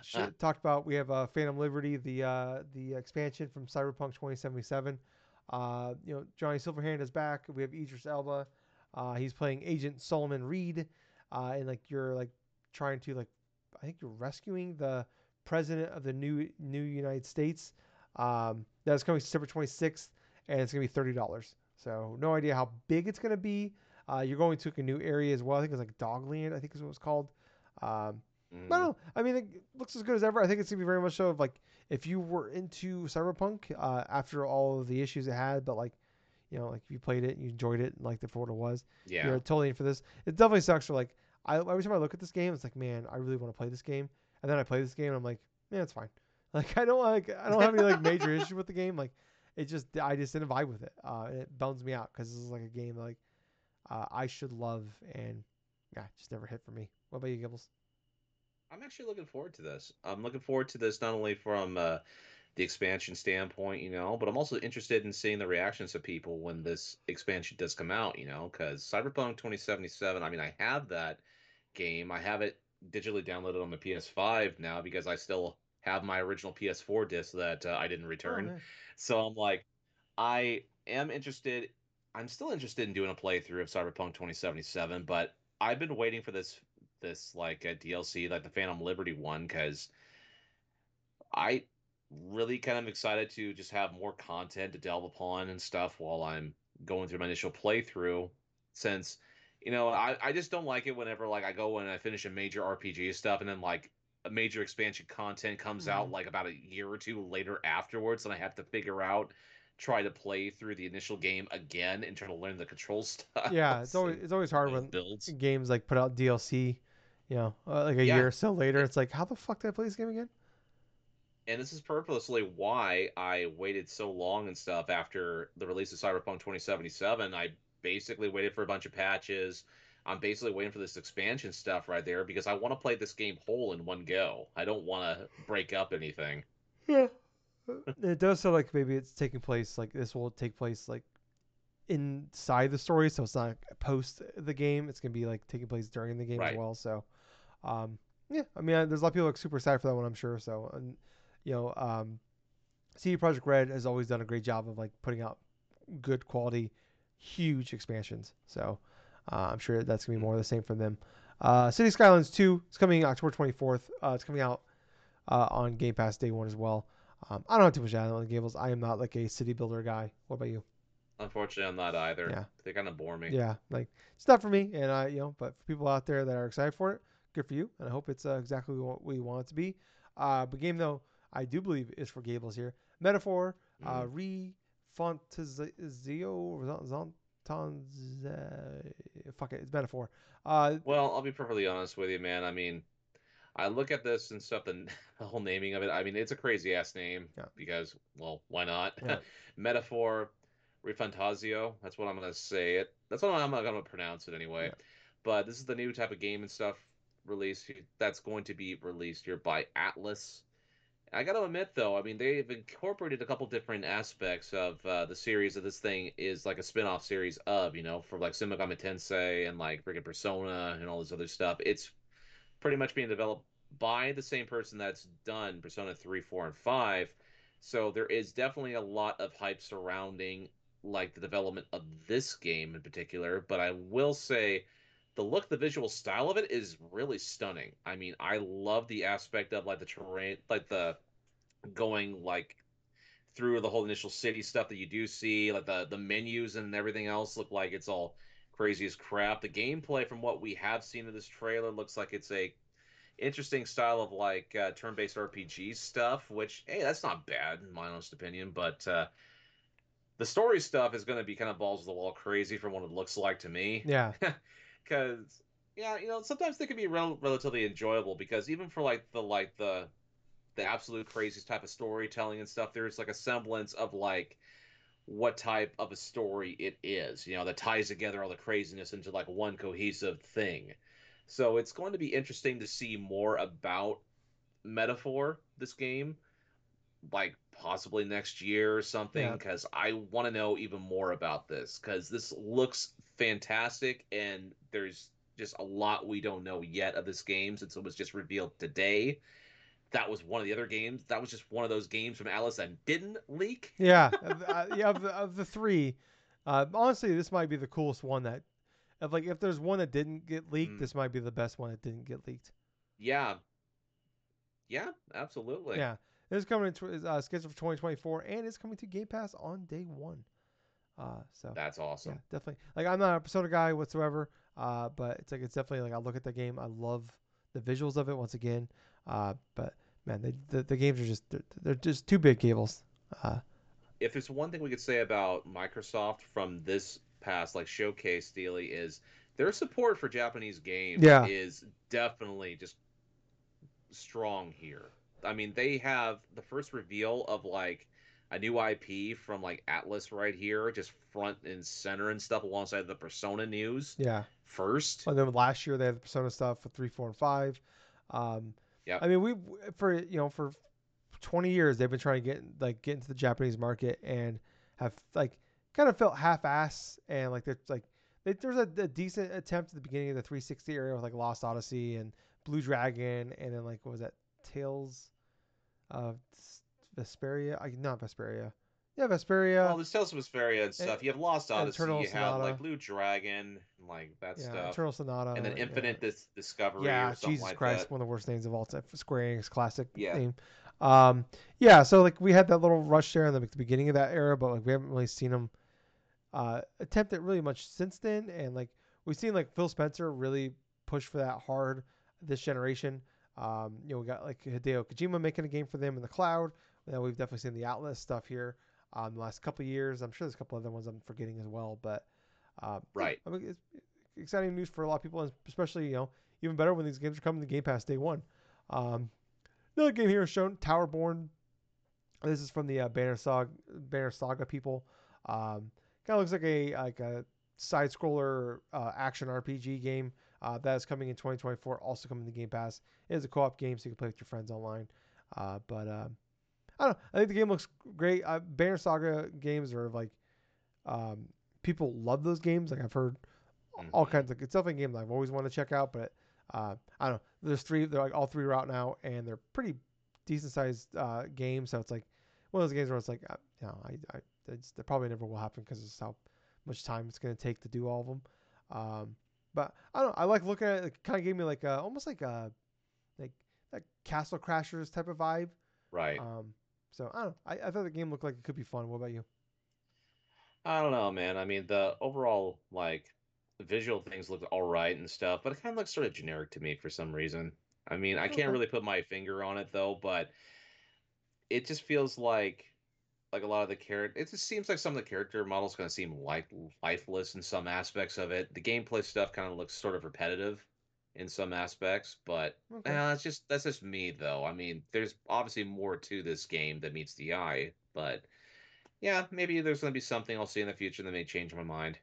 sh- talked about we have uh, Phantom Liberty, the uh, the expansion from Cyberpunk 2077. Uh, you know Johnny Silverhand is back. We have Idris Elba. Uh, he's playing Agent Solomon Reed, uh, and like you're like trying to like I think you're rescuing the president of the new new United States. Um, that's coming September 26th, and it's gonna be thirty dollars. So no idea how big it's gonna be. Uh, you're going to a new area as well. I think it's like Dogland. I think is what it's called. Um, Mhm. I don't know. I mean, it looks as good as ever. I think it's gonna be very much so of like if you were into Cyberpunk uh, after all of the issues it had, but like, you know, like if you played it and you enjoyed it and liked it for what it was, yeah. you're totally in for this. It definitely sucks for like I every time I look at this game, it's like, man, I really want to play this game, and then I play this game, and I'm like, man, it's fine. Like I don't like I don't have any like major issue with the game. Like it just I just didn't vibe with it. Uh, and it bums me out because this is like a game that, like uh, I should love and yeah, just never hit for me. What about you, Gibbles? I'm actually looking forward to this. I'm looking forward to this not only from uh, the expansion standpoint, you know, but I'm also interested in seeing the reactions of people when this expansion does come out, you know, because Cyberpunk 2077, I mean, I have that game. I have it digitally downloaded on the PS5 now because I still have my original PS4 disc that uh, I didn't return. Oh. So I'm like, I am interested. I'm still interested in doing a playthrough of Cyberpunk 2077, but I've been waiting for this this like a DLC, like the Phantom Liberty one, because I really kind of excited to just have more content to delve upon and stuff while I'm going through my initial playthrough. Since you know, I I just don't like it whenever like I go and I finish a major RPG stuff and then like a major expansion content comes out Mhm. like about a year or two later afterwards, and I have to figure out try to play through the initial game again and try to learn the control stuff. Yeah, it's always it's always hard when builds. games like put out DLC, you know, uh, like a Yeah. year or so later. It's like, how the fuck did I play this game again? And this is purposely why I waited so long and stuff after the release of Cyberpunk 2077. I basically waited for a bunch of patches. I'm basically waiting for this expansion stuff right there because I want to play this game whole in one go. I don't want to break up anything. Yeah. it does sound like maybe it's taking place like this will take place like inside the story, so it's not post the game. It's gonna be like taking place during the game as well. So, um, yeah, I mean, uh, there's a lot of people like super excited for that one, I'm sure. So, and you know, um, CD Projekt Red has always done a great job of like putting out good quality, huge expansions. So, uh, I'm sure that's gonna be more of the same from them. Uh, City Skylines 2 is coming October 24th. Uh, it's coming out uh, on Game Pass day one as well. Um, I don't have too much to add on the Gables. I am not like a city builder guy. What about you? Unfortunately, I'm not either. Yeah. They kind of bore me. Yeah, like it's not for me, and I, you know, but for people out there that are excited for it, good for you, and I hope it's uh, exactly what we want it to be. Uh, but game though, I do believe is for Gables here. Metaphor, uh, Mm. re Fontazio, Zontanz, fuck it, it's Metaphor. Uh, Well, I'll be perfectly honest with you, man. I mean, I look at this and stuff, and the whole naming of it. I mean, it's a crazy ass name Yeah. because, well, why not? Yeah. Metaphor, Refantazio. That's what I'm gonna say it. That's what I'm gonna pronounce it anyway. Yeah. But this is the new type of game and stuff released that's going to be released here by Atlus. I got to admit, though, I mean, they've incorporated a couple different aspects of uh, the series that this thing is like a spin off series of, you know, for like Shin Tensei and like freaking Persona and all this other stuff. It's pretty much being developed by the same person that's done Persona 3, 4, and 5. So there is definitely a lot of hype surrounding like the development of this game in particular, but I will say the look, the visual style of it is really stunning. I mean, I love the aspect of like the terrain, like the going like through the whole initial city stuff that you do see, like the the menus and everything else look like it's all crazy as crap. The gameplay, from what we have seen in this trailer, looks like it's a interesting style of like uh, turn-based RPG stuff. Which hey, that's not bad in my honest opinion, but uh, the story stuff is going to be kind of balls to the wall crazy from what it looks like to me. Yeah. Because yeah, you know, sometimes they can be rel- relatively enjoyable because even for like the like the the absolute craziest type of storytelling and stuff, there's like a semblance of like what type of a story it is, you know, that ties together all the craziness into like one cohesive thing. So it's going to be interesting to see more about Metaphor this game, like possibly next year or something, Yeah. because I want to know even more about this because this looks fantastic and there's just a lot we don't know yet of this game since it was just revealed today that was one of the other games. That was just one of those games from Atlus that didn't leak. Yeah, of, uh, yeah, of the, of the three, uh, honestly, this might be the coolest one that, of like, if there's one that didn't get leaked, Mm. this might be the best one that didn't get leaked. Yeah. Yeah, absolutely. Yeah, it's coming in tw- uh, scheduled for 2024, and it's coming to Game Pass on day one. Uh, so That's awesome. yeah, definitely. Like, I'm not a Persona guy whatsoever, uh, but it's like it's definitely like I look at the game, I love the visuals of it once again. Uh, but man, they, the the games are just they're, they're just two big Gables. Uh, If there's one thing we could say about Microsoft from this past like showcase Steely is their support for Japanese games Yeah. is definitely just strong here. I mean, they have the first reveal of like a new IP from like Atlus right here, just front and center and stuff alongside the Persona news yeah. first. And then last year they had the Persona stuff for three, four, and five. Um, Yep. I mean, we for you know for 20 years they've been trying to get like get into the Japanese market and have like kind of felt half-ass and like there's like they, there's a, a decent attempt at the beginning of the 360 era with like Lost Odyssey and Blue Dragon and then like what was that Tales of Vesperia? I not Vesperia. Yeah, Vesperia. Well, there's Tales of Vesperia and stuff. You have Lost and Odyssey. Eternal You have Sonata. like Blue Dragon, and, like that yeah, stuff, Eternal Sonata. and then yeah. Infinite Dis- Discovery Yeah, Jesus like Christ, that. one of the worst names of all time. Square Enix classic Yeah. name. Um, yeah, so like we had that little rush there in the, the beginning of that era, but like we haven't really seen them uh, attempt it really much since then. And like we've seen like Phil Spencer really push for that hard this generation. Um, you know, we got like Hideo Kojima making a game for them in the cloud. Now we've definitely seen the Atlus stuff here um, the last couple of years. I'm sure there's a couple other ones I'm forgetting as well, but yeah, Right. I mean, it's exciting news for a lot of people, and especially you know even better when these games are coming to Game Pass day one. Um, another game here is shown, Towerborn. This is from the uh, Banner Saga, Banner Saga people. Um, kind of looks like a like a side scroller uh, action RPG game uh, that is coming in 2024. Also coming to Game Pass. It is a co-op game, so you can play with your friends online. Uh, but um, I don't know. I think the game looks great. Uh, Banner Saga games are like um, people love those games. Like I've heard all Mhm. kinds of it's definitely a game that I've always wanted to check out, but uh, I don't know. There's three. They're like all three are out now, and they're pretty decent sized uh, games. So it's like one of those games where it's like, uh, you know, I, I it's, that probably never will happen because it's how much time it's going to take to do all of them. Um, but I don't. know. I like looking at it. It kind of gave me like a, almost like a like that Castle Crashers type of vibe. Right. Um, so I don't. know. I, I thought the game looked like it could be fun. What about you? I don't know, man. I mean, the overall like visual things looked all right and stuff, but it kind of looks sort of generic to me for some reason. I mean, I can't really put my finger on it though, but it just feels like like a lot of the character. It just seems like some of the character models kind of seem like lifeless in some aspects of it. The gameplay stuff kind of looks sort of repetitive in some aspects, but Okay. uh, that's just that's just me though. I mean, there's obviously more to this game that meets the eye, but yeah, maybe there's going to be something I'll see in the future that may change my mind.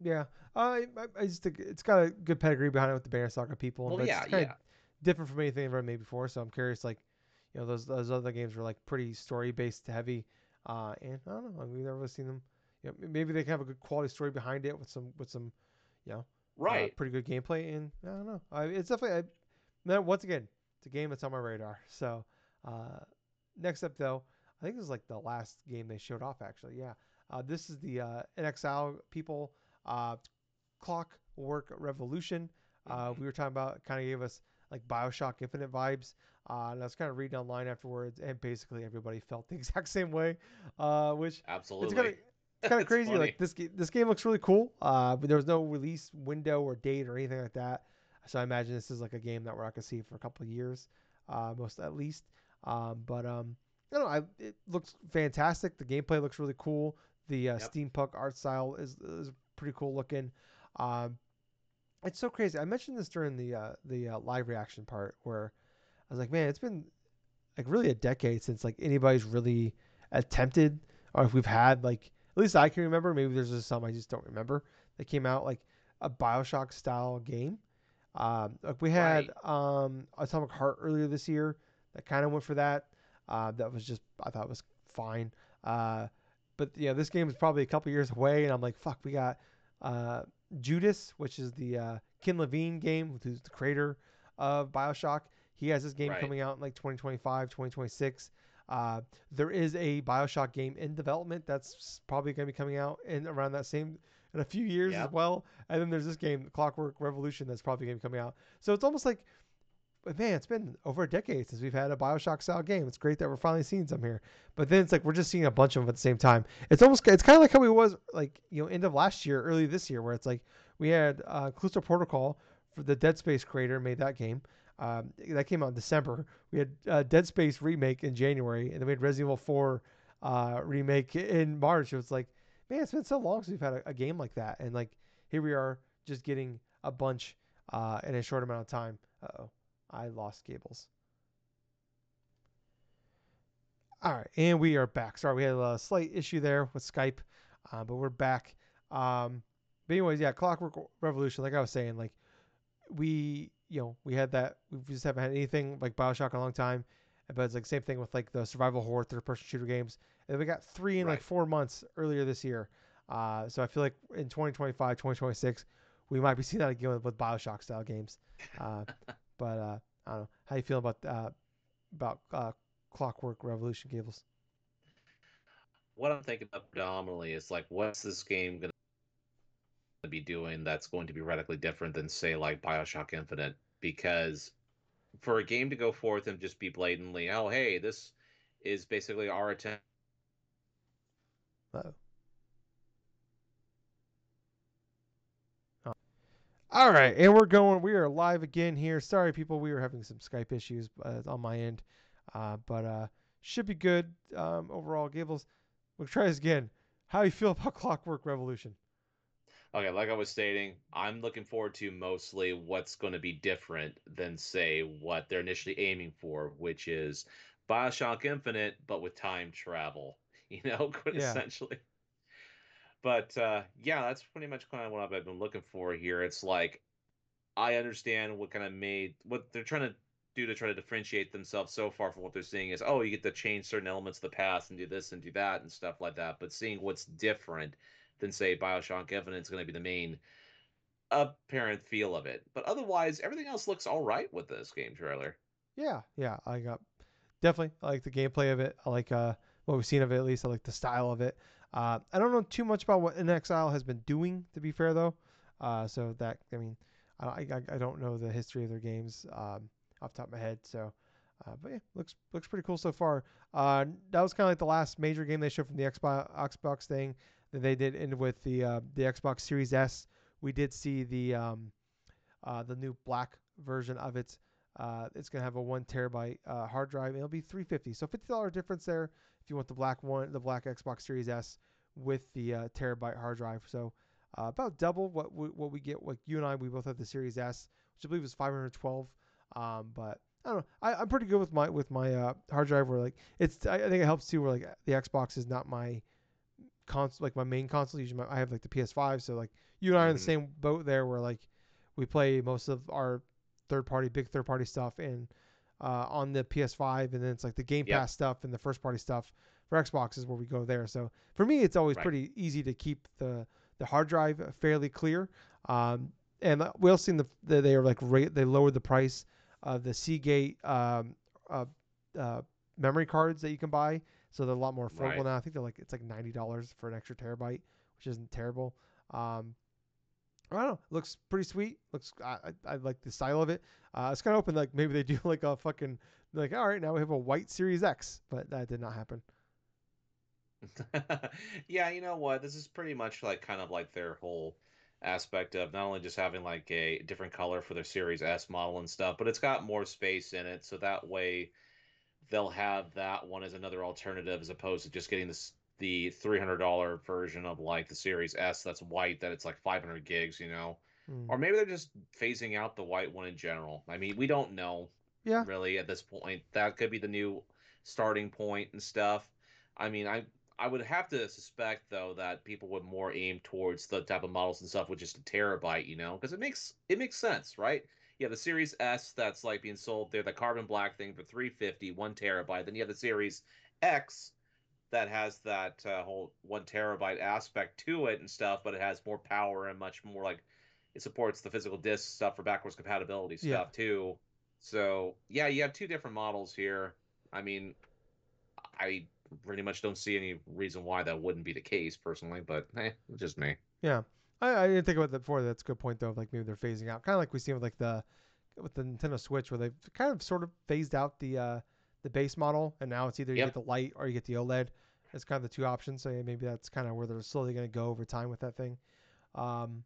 Yeah, I I, I just think it's got a good pedigree behind it with the Banner Saga people. Well, but yeah, it's yeah. different from anything I've ever made before. So I'm curious, like, you know, those those other games were like pretty story based heavy, uh, and I don't know, we've never really seen them. You know, maybe they can have a good quality story behind it with some with some, you know, uh, Right. pretty good gameplay. And I don't know, I, it's definitely. I, once again, it's a game that's on my radar. So uh, next up though, I think this is like the last game they showed off actually. Yeah. Uh, this is the uh, inXile people uh, Clockwork Revolution. Uh, Mhm. we were talking about kind of gave us like Bioshock Infinite vibes. Uh, and I was kind of reading online afterwards, and basically everybody felt the exact same way. Uh, which Absolutely. it's it's kind of crazy. funny. Like this game, this game looks really cool. Uh, but there was no release window or date or anything like that. So I imagine this is like a game that we're not gonna see for a couple of years, uh, most at least. Um, but um, I don't know. I, it looks fantastic. The gameplay looks really cool. The uh, Yep. steampunk art style is is pretty cool looking. Um, it's so crazy. I mentioned this during the uh, the uh, live reaction part where I was like, man, it's been like really a decade since like anybody's really attempted or if we've had like at least I can remember. Maybe there's just some I just don't remember that came out like a Bioshock style game. Um, like we had um, Atomic Heart earlier this year that kind of went for that. Uh, that was just I thought was fine. Uh, but yeah, this game is probably a couple years away, and I'm like, fuck, we got uh, Judas, which is the uh, Ken Levine game, who's the creator of Bioshock. He has this game Right. coming out in like 2025, 2026. Uh, there is a Bioshock game in development that's probably going to be coming out in around that same in a few years as well. And then there's this game, Clockwork Revolution, that's probably going to be coming out. So it's almost like, man, it's been over a decade since we've had a Bioshock style game. It's great that we're finally seeing some here. But then it's like we're just seeing a bunch of them at the same time. It's almost it's kind of like how we was like you know end of last year, early this year, where it's like we had uh, Callisto Protocol for the Dead Space creator made that game. Um, that came out in December. We had uh, Dead Space remake in January, and then we had Resident Evil 4 uh, remake in March. It was like, man, it's been so long since we've had a, a game like that, and like here we are just getting a bunch uh, in a short amount of time. Oh, I lost Gables. All right, and we are back. Sorry, we had a slight issue there with Skype, uh, but we're back. Um, but anyways, yeah, Clockwork Revolution. Like I was saying, like we, you know, we had that. We just haven't had anything like Bioshock in a long time. But it's like same thing with like the survival horror third-person shooter games. And we got three in like four months earlier this year. Uh, so I feel like in 2025, 2026, we might be seeing that again with, with Bioshock style games. Uh, but uh, I don't know how you feel about uh, about uh, Clockwork Revolution Gables. what I'm thinking of predominantly is like, what's this game going to be doing that's going to be radically different than, say, like Bioshock Infinite? Because for a game to go forth and just be blatantly, oh, hey, this is basically our attempt. Uh-oh. All right, and we're going. We are live again here. Sorry, people, we were having some Skype issues uh, on my end, uh, but uh, should be good um, overall. Gables, we'll try this again. How you feel about Clockwork Revolution? Okay, like I was stating, I'm looking forward to mostly what's going to be different than, say, what they're initially aiming for, which is Bioshock Infinite, but with time travel, you know, essentially. But uh, yeah, that's pretty much kind of what I've been looking for here. It's like I understand what kind of made what they're trying to do to try to differentiate themselves so far from what they're seeing is oh you get to change certain elements of the past and do this and do that and stuff like that but seeing what's different than say bioshock infinite is going to be the main apparent feel of it but otherwise everything else looks all right with this game trailer Yeah, yeah, I got definitely. I like the gameplay of it. I like uh, what we've seen of it. At least I like the style of it. Uh, I don't know too much about what inXile has been doing. To be fair, though, uh, so that I mean, I, I, I don't know the history of their games um, off top of my head. So, uh, but yeah, looks looks pretty cool so far. Uh, that was kind of like the last major game they showed from the Xbox Xbox thing they did end with the uh, the Xbox Series S. We did see the um, uh, the new black version of it. Uh, it's gonna have a one terabyte uh, hard drive. It'll be 350, so fifty dollar difference there if you want the black one, the black Xbox Series S with the uh, terabyte hard drive. So uh, about double what we, what we get. Like you and I, we both have the Series S, which I believe is 512. Um, but I don't know. I, I'm pretty good with my with my uh, hard drive. Where like it's, I, I think it helps too. Where like the Xbox is not my console, like my main console. Usually my, I have like the PS5. So like you and I are in the Mhm. same boat there. Where like we play most of our third party, big third party stuff and uh, on the PS5, and then it's like the Game Yep. Pass stuff and the first party stuff for Xbox is where we go there. So for me, it's always Right. pretty easy to keep the the hard drive fairly clear. Um, and we also seen the, the they are like rate they lowered the price of the Seagate um, uh, uh, memory cards that you can buy so they're a lot more affordable Right. now. I think they're like it's like ninety dollars for an extra terabyte, which isn't terrible. Um, I don't know. Looks pretty sweet. Looks I, I, I like the style of it. Uh, it's kind of open like maybe they do like a fucking like all right now we have a white Series X, but that did not happen. yeah, you know what? This is pretty much like kind of like their whole aspect of not only just having like a different color for their Series S model and stuff, but it's got more space in it, so that way they'll have that one as another alternative as opposed to just getting this the three hundred dollar version of like the Series S that's white that it's like five hundred gigs, you know. Hmm. Or maybe they're just phasing out the white one in general. I mean, we don't know Yeah. really at this point. That could be the new starting point and stuff. I mean, I I would have to suspect though that people would more aim towards the type of models and stuff with just a terabyte, you know, because it makes it makes sense, right? You have the Series S that's like being sold there, the carbon black thing for 350, one terabyte. Then you have the Series X that has that uh, whole one terabyte aspect to it and stuff, but it has more power and much more like it supports the physical disk stuff for backwards compatibility stuff Yeah. too. So yeah, you have two different models here. I mean, I pretty much don't see any reason why that wouldn't be the case personally, but eh, just me. Yeah, I, I didn't think about that before. That's a good point though. Of like maybe they're phasing out, kind of like we see with like the with the Nintendo Switch, where they've kind of sort of phased out the uh, the base model, and now it's either you Yep. get the light or you get the OLED. It's kind of the two options. So yeah, maybe that's kind of where they're slowly going to go over time with that thing. Um,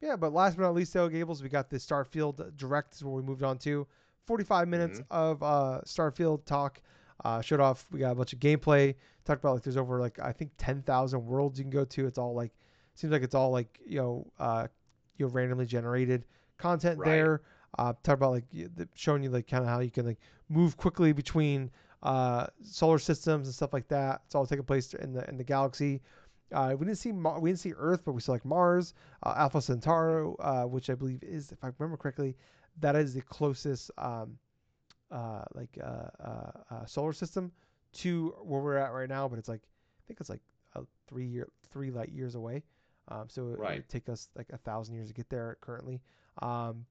yeah, but last but not least, though, Gables, we got the Starfield Direct is where we moved on to. 45 minutes of uh, Starfield talk. Uh, showed off. We got a bunch of gameplay. Talked about like there's over like I think 10,000 worlds you can go to. It's all like seems like it's all like you know uh, you know randomly generated content Right. there. Uh, talk about like the- showing you like kind of how you can like move quickly between uh, solar systems and stuff like that. It's all taking place in the in the galaxy. Uh, we didn't see Mar- we didn't see Earth, but we saw like Mars, uh, Alpha Centauri, uh, which I believe is, if I remember correctly, that is the closest um, uh, like uh, uh, uh, solar system to where we're at right now. But it's like I think it's like a three year three light years away. Um, so it, Right. would take us like a thousand years to get there currently. Um,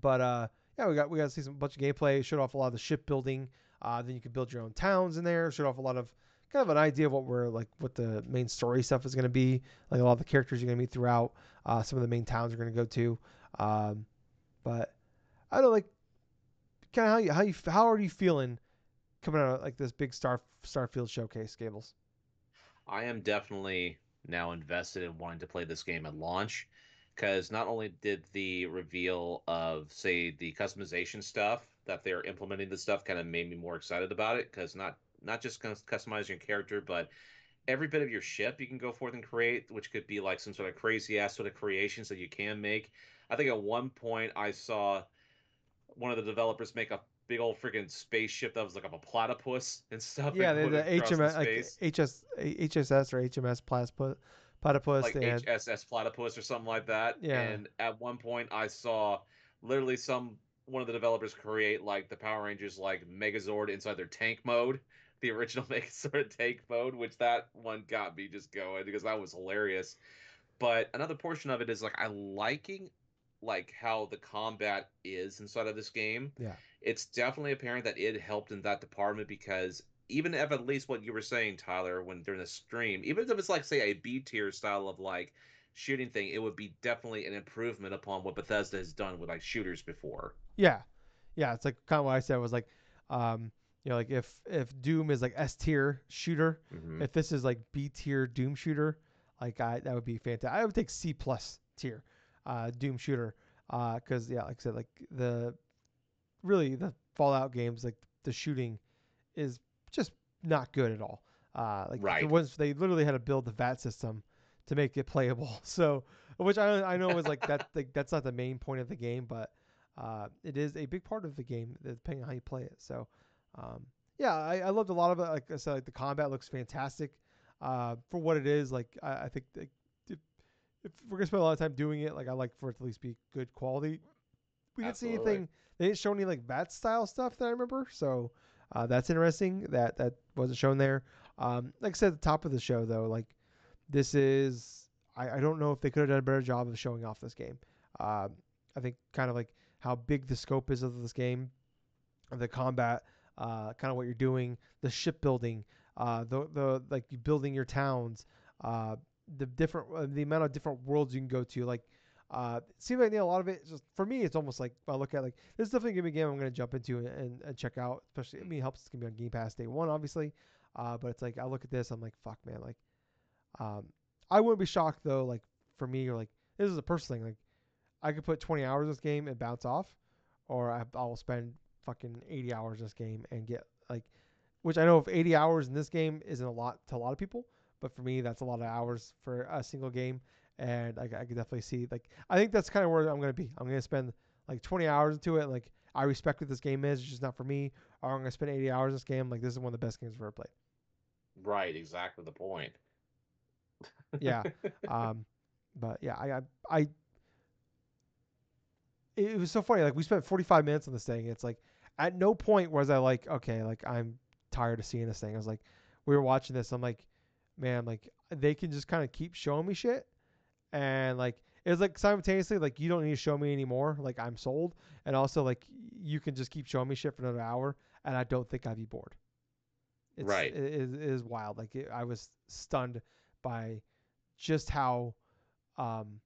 but uh, yeah, we got we got to see some bunch of gameplay. Showed off a lot of the shipbuilding. Uh, then you can build your own towns in there. Showed off a lot of kind of an idea of what we're like, what the main story stuff is going to be. Like a lot of the characters you're going to meet throughout. Uh, some of the main towns you're going to go to. Um, but I don't know, like kind of how you how you how are you feeling coming out of like this big Star Starfield showcase, Gables? I am definitely now invested in wanting to play this game at launch. Because not only did the reveal of say the customization stuff that they're implementing this stuff kind of made me more excited about it because not not just cus- customizing your character but every bit of your ship you can go forth and create which could be like some sort of crazy ass sort of creations that you can make. I think at one point i saw one of the developers make a big old freaking spaceship that was like of a platypus and stuff Yeah, and the, HMS like. HS HSS or HMS platypus platypus. like had- HSS platypus or something like that. Yeah. And at one point, I saw literally some one of the developers create like the Power Rangers like Megazord inside their tank mode, the original Megazord tank mode, which that one got me just going because that was hilarious. But another portion of it is like I liking like how the combat is inside of this game. Yeah. It's definitely apparent that it helped in that department because even if at least what you were saying, Tyler, when during the stream, even if it's like say a B tier style of like shooting thing, it would be definitely an improvement upon what Bethesda has done with like shooters before. Yeah, yeah. It's like kind of what I said was like, um, you know, like if if Doom is like S tier shooter, Mhm. if this is like B tier Doom shooter, like I that would be fantastic. I would take C plus tier, uh, Doom shooter, uh, because yeah, like I said, like the really the Fallout games, like the shooting is just not good at all. Uh, like the Right. ones they literally had to build the VATS system to make it playable. So, which I I know is like that like that's not the main point of the game, but uh, it is a big part of the game depending on how you play it. So, um, yeah, I, I loved a lot of it. Like I said, like the combat looks fantastic uh, for what it is. Like I, I think if, we're gonna spend a lot of time doing it, like I like for it to at least be good quality. We didn't see Absolutely. anything. They didn't show any like VATS style stuff that I remember. So uh, that's interesting. That that wasn't shown there. Um, like I said at the top of the show though, like this is I, I don't know if they could have done a better job of showing off this game. Um, I think kind of like how big the scope is of this game, the combat, uh, kind of what you're doing, the shipbuilding, uh, the the like building your towns, uh, the different uh, the amount of different worlds you can go to. Like, uh, seems like a lot of it. Just for me, it's almost like I look at like this is definitely gonna be a game I'm gonna jump into and, and, check out. Especially, I mean, it helps it's gonna be on Game Pass day one, obviously. Uh, but it's like I look at this, I'm like, fuck, man, like, um, I wouldn't be shocked though. Like for me, or like this is a personal thing. Like, I could put 20 hours in this game and bounce off, or I, I will spend fucking 80 hours in this game and get like, which I know if 80 hours in this game isn't a lot to a lot of people, but for me that's a lot of hours for a single game, and I, I could definitely see like I think that's kind of where I'm gonna be. I'm gonna spend like 20 hours into it. Like I respect what this game is, it's just not for me. Or I'm gonna spend 80 hours in this game. Like this is one of the best games I've ever played. Right, exactly the point. Yeah. um, but yeah, I, I, I, it was so funny. Like we spent 45 minutes on this thing. It's like at no point was I like, okay, like I'm tired of seeing this thing. I was like, we were watching this. I'm like, man, like they can just kind of keep showing me shit, and like it was like simultaneously like you don't need to show me anymore. Like I'm sold, and also like you can just keep showing me shit for another hour, and I don't think I'd be bored. It's, Right. It is, it is wild. Like it, I was stunned by just how um,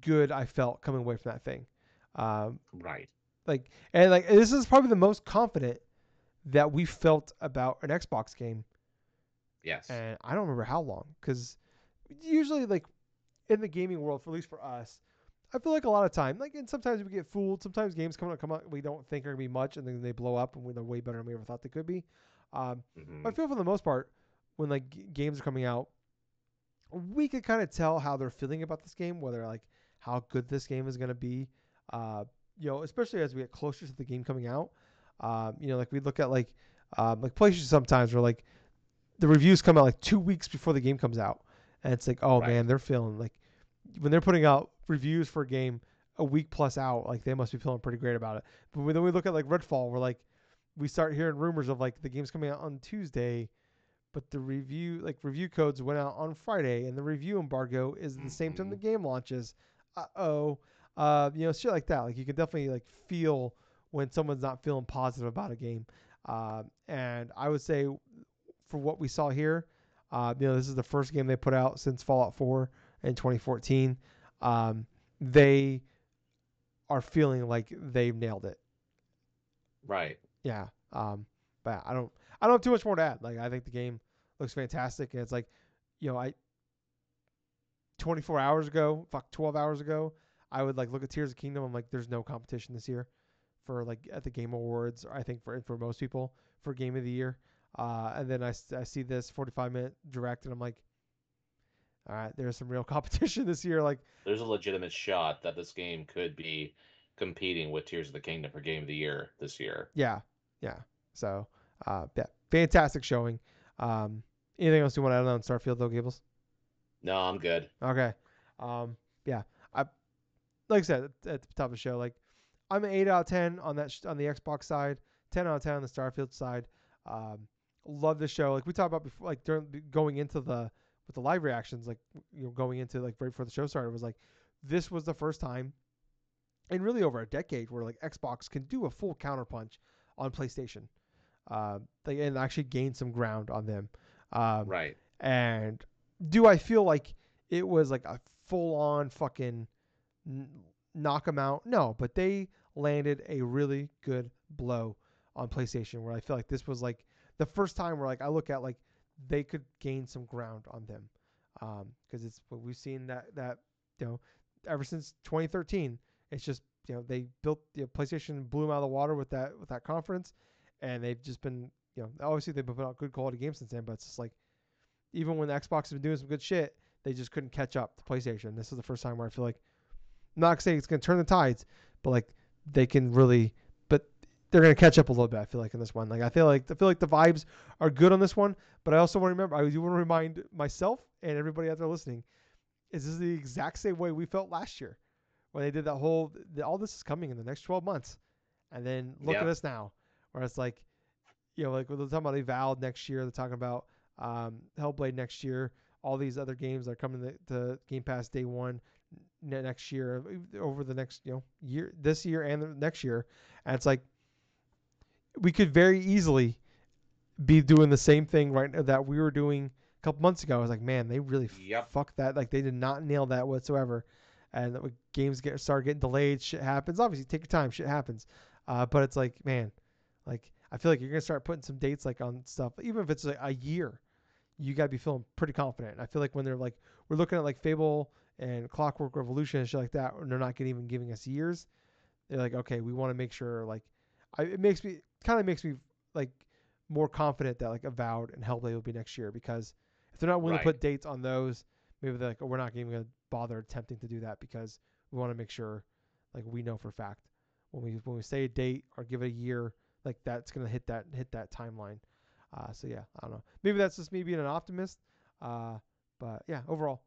good I felt coming away from that thing. Um, Right. like and like this is probably the most confident that we felt about an Xbox game, Yes. and I don't remember how long because usually like in the gaming world, for at least for us. I feel like a lot of time, like, and sometimes we get fooled. Sometimes games come out, come out, we don't think are gonna be much, and then they blow up, and they're way better than we ever thought they could be. Um, Mhm. I feel for the most part, when like g- games are coming out, we could kind of tell how they're feeling about this game, whether like how good this game is going to be. Uh, you know, especially as we get closer to the game coming out. Um, you know, like we look at like um, like PlayStation sometimes where like the reviews come out like two weeks before the game comes out, and it's like, oh Right. man, they're feeling like when they're putting out reviews for a game a week plus out, like they must be feeling pretty great about it. But when then we look at like Redfall, we're like we start hearing rumors of like the game's coming out on Tuesday, but the review like review codes went out on Friday, and the review embargo is the same time the game launches. Uh oh, uh, you know shit like that. Like you can definitely like feel when someone's not feeling positive about a game. Uh, and I would say for what we saw here, uh, you know this is the first game they put out since Fallout 4 in 2014. Um, they are feeling like they've nailed it Right. yeah. Um, but I don't I don't have too much more to add. Like I think the game looks fantastic, and it's like, you know, I 24 hours ago, fuck, 12 hours ago, I would like look at Tears of Kingdom. I'm like, there's no competition this year for like at the Game Awards. Or I think for for most people for Game of the Year. Uh, and then I, I see this 45 minute direct, and I'm like, all right, there's some real competition this year. Like, There's a legitimate shot that this game could be competing with Tears of the Kingdom for Game of the Year this year. Yeah, yeah. So, uh, yeah, fantastic showing. Um, anything else you want to add on Starfield though, Gables? No, I'm good. Okay. Um, yeah, I like I said at, the top of the show, like I'm an eight out of ten on that sh- on the Xbox side, ten out of ten on the Starfield side. Um, love the show. Like we talked about before, like during going into the with the live reactions, like you know going into like right before the show started, was like this was the first time in really over a decade where like Xbox can do a full counterpunch on PlayStation, uh, like, and actually gain some ground on them. Um, Right. and do I feel like it was like a full on fucking n- knock 'em out? No, but they landed a really good blow on PlayStation where I feel like this was like the first time where like I look at like they could gain some ground on them. Um, cuz it's what we've seen that that you know ever since 2013 it's just you know they built you know, PlayStation blew them out of the water with that with that conference and they've just been you know obviously they've been putting out good quality games since then but it's just like even when Xbox has been doing some good shit, they just couldn't catch up to PlayStation. This is the first time where I feel like, I'm not saying it's to turn the tides, but like they can really, they're going to catch up a little bit. I feel like in this one, like I feel like I feel like the vibes are good on this one, but I also want to remember, I do want to remind myself and everybody out there listening, is this is the exact same way we felt last year when they did that whole, the, all this is coming in the next 12 months, and then look Yep. at us now, where it's like, you know, like we're talking about Avowed next year, they're talking about um, Hellblade next year, all these other games that are coming to, to Game Pass day one ne- next year, over the next you know year, this year and the next year, and it's like we could very easily be doing the same thing right now that we were doing a couple months ago. I was like, man, they really Yep. fucked that. Like they did not nail that whatsoever. And games get start getting delayed. Shit happens. Obviously, take your time. Shit happens. Uh, but it's like, man, like I feel like you're gonna start putting some dates like on stuff, even if it's like a year. You gotta be feeling pretty confident. And I feel like when they're like, we're looking at like Fable and Clockwork Revolution and shit like that, and they're not getting, even giving us years. They're like, okay, we want to make sure like, I, it makes me kind of makes me like more confident that like Avowed and Hellblade will be next year because if they're not willing Right. to put dates on those, maybe they're like, oh, we're not even gonna bother attempting to do that because we want to make sure like we know for a fact when we when we say a date or give it a year, like that's gonna hit that hit that timeline. Uh, so yeah, I don't know. Maybe that's just me being an optimist. Uh, but yeah, overall,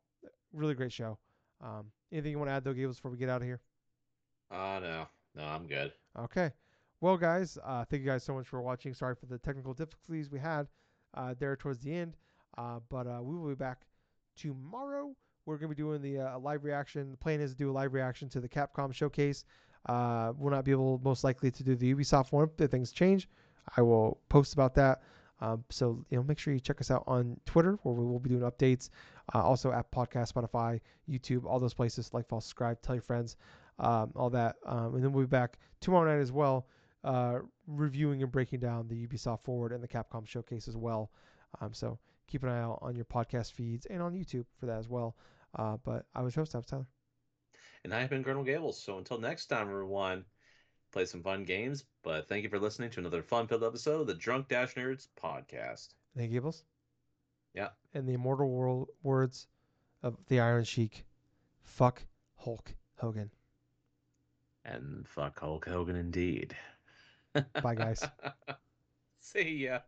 really great show. Um, anything you want to add though, Gables, before we get out of here? Oh no, no, I'm good. Okay. Well, guys, uh, thank you guys so much for watching. Sorry for the technical difficulties we had uh, there towards the end. Uh, but uh, we will be back tomorrow. We're going to be doing the uh, live reaction. The plan is to do a live reaction to the Capcom showcase. Uh, we'll not be able, most likely, to do the Ubisoft one if things change. I will post about that. Um, so you know, make sure you check us out on Twitter, where we will be doing updates. Uh, also at podcast, Spotify, YouTube, all those places. Like, follow, subscribe, tell your friends, um, all that. Um, and then we'll be back tomorrow night as well, uh, reviewing and breaking down the Ubisoft Forward and the Capcom Showcase as well. Um, so keep an eye out on your podcast feeds and on YouTube for that as well. Uh, but I was your host, I was Tyler. And I have been Colonel Gables. So until next time, everyone, play some fun games. But thank you for listening to another fun-filled episode of the Drunk Dash Nerds podcast. Thank you, Gables. Yeah. And the immortal world words of the Iron Sheik, fuck Hulk Hogan. And fuck Hulk Hogan indeed. Bye, guys. See ya.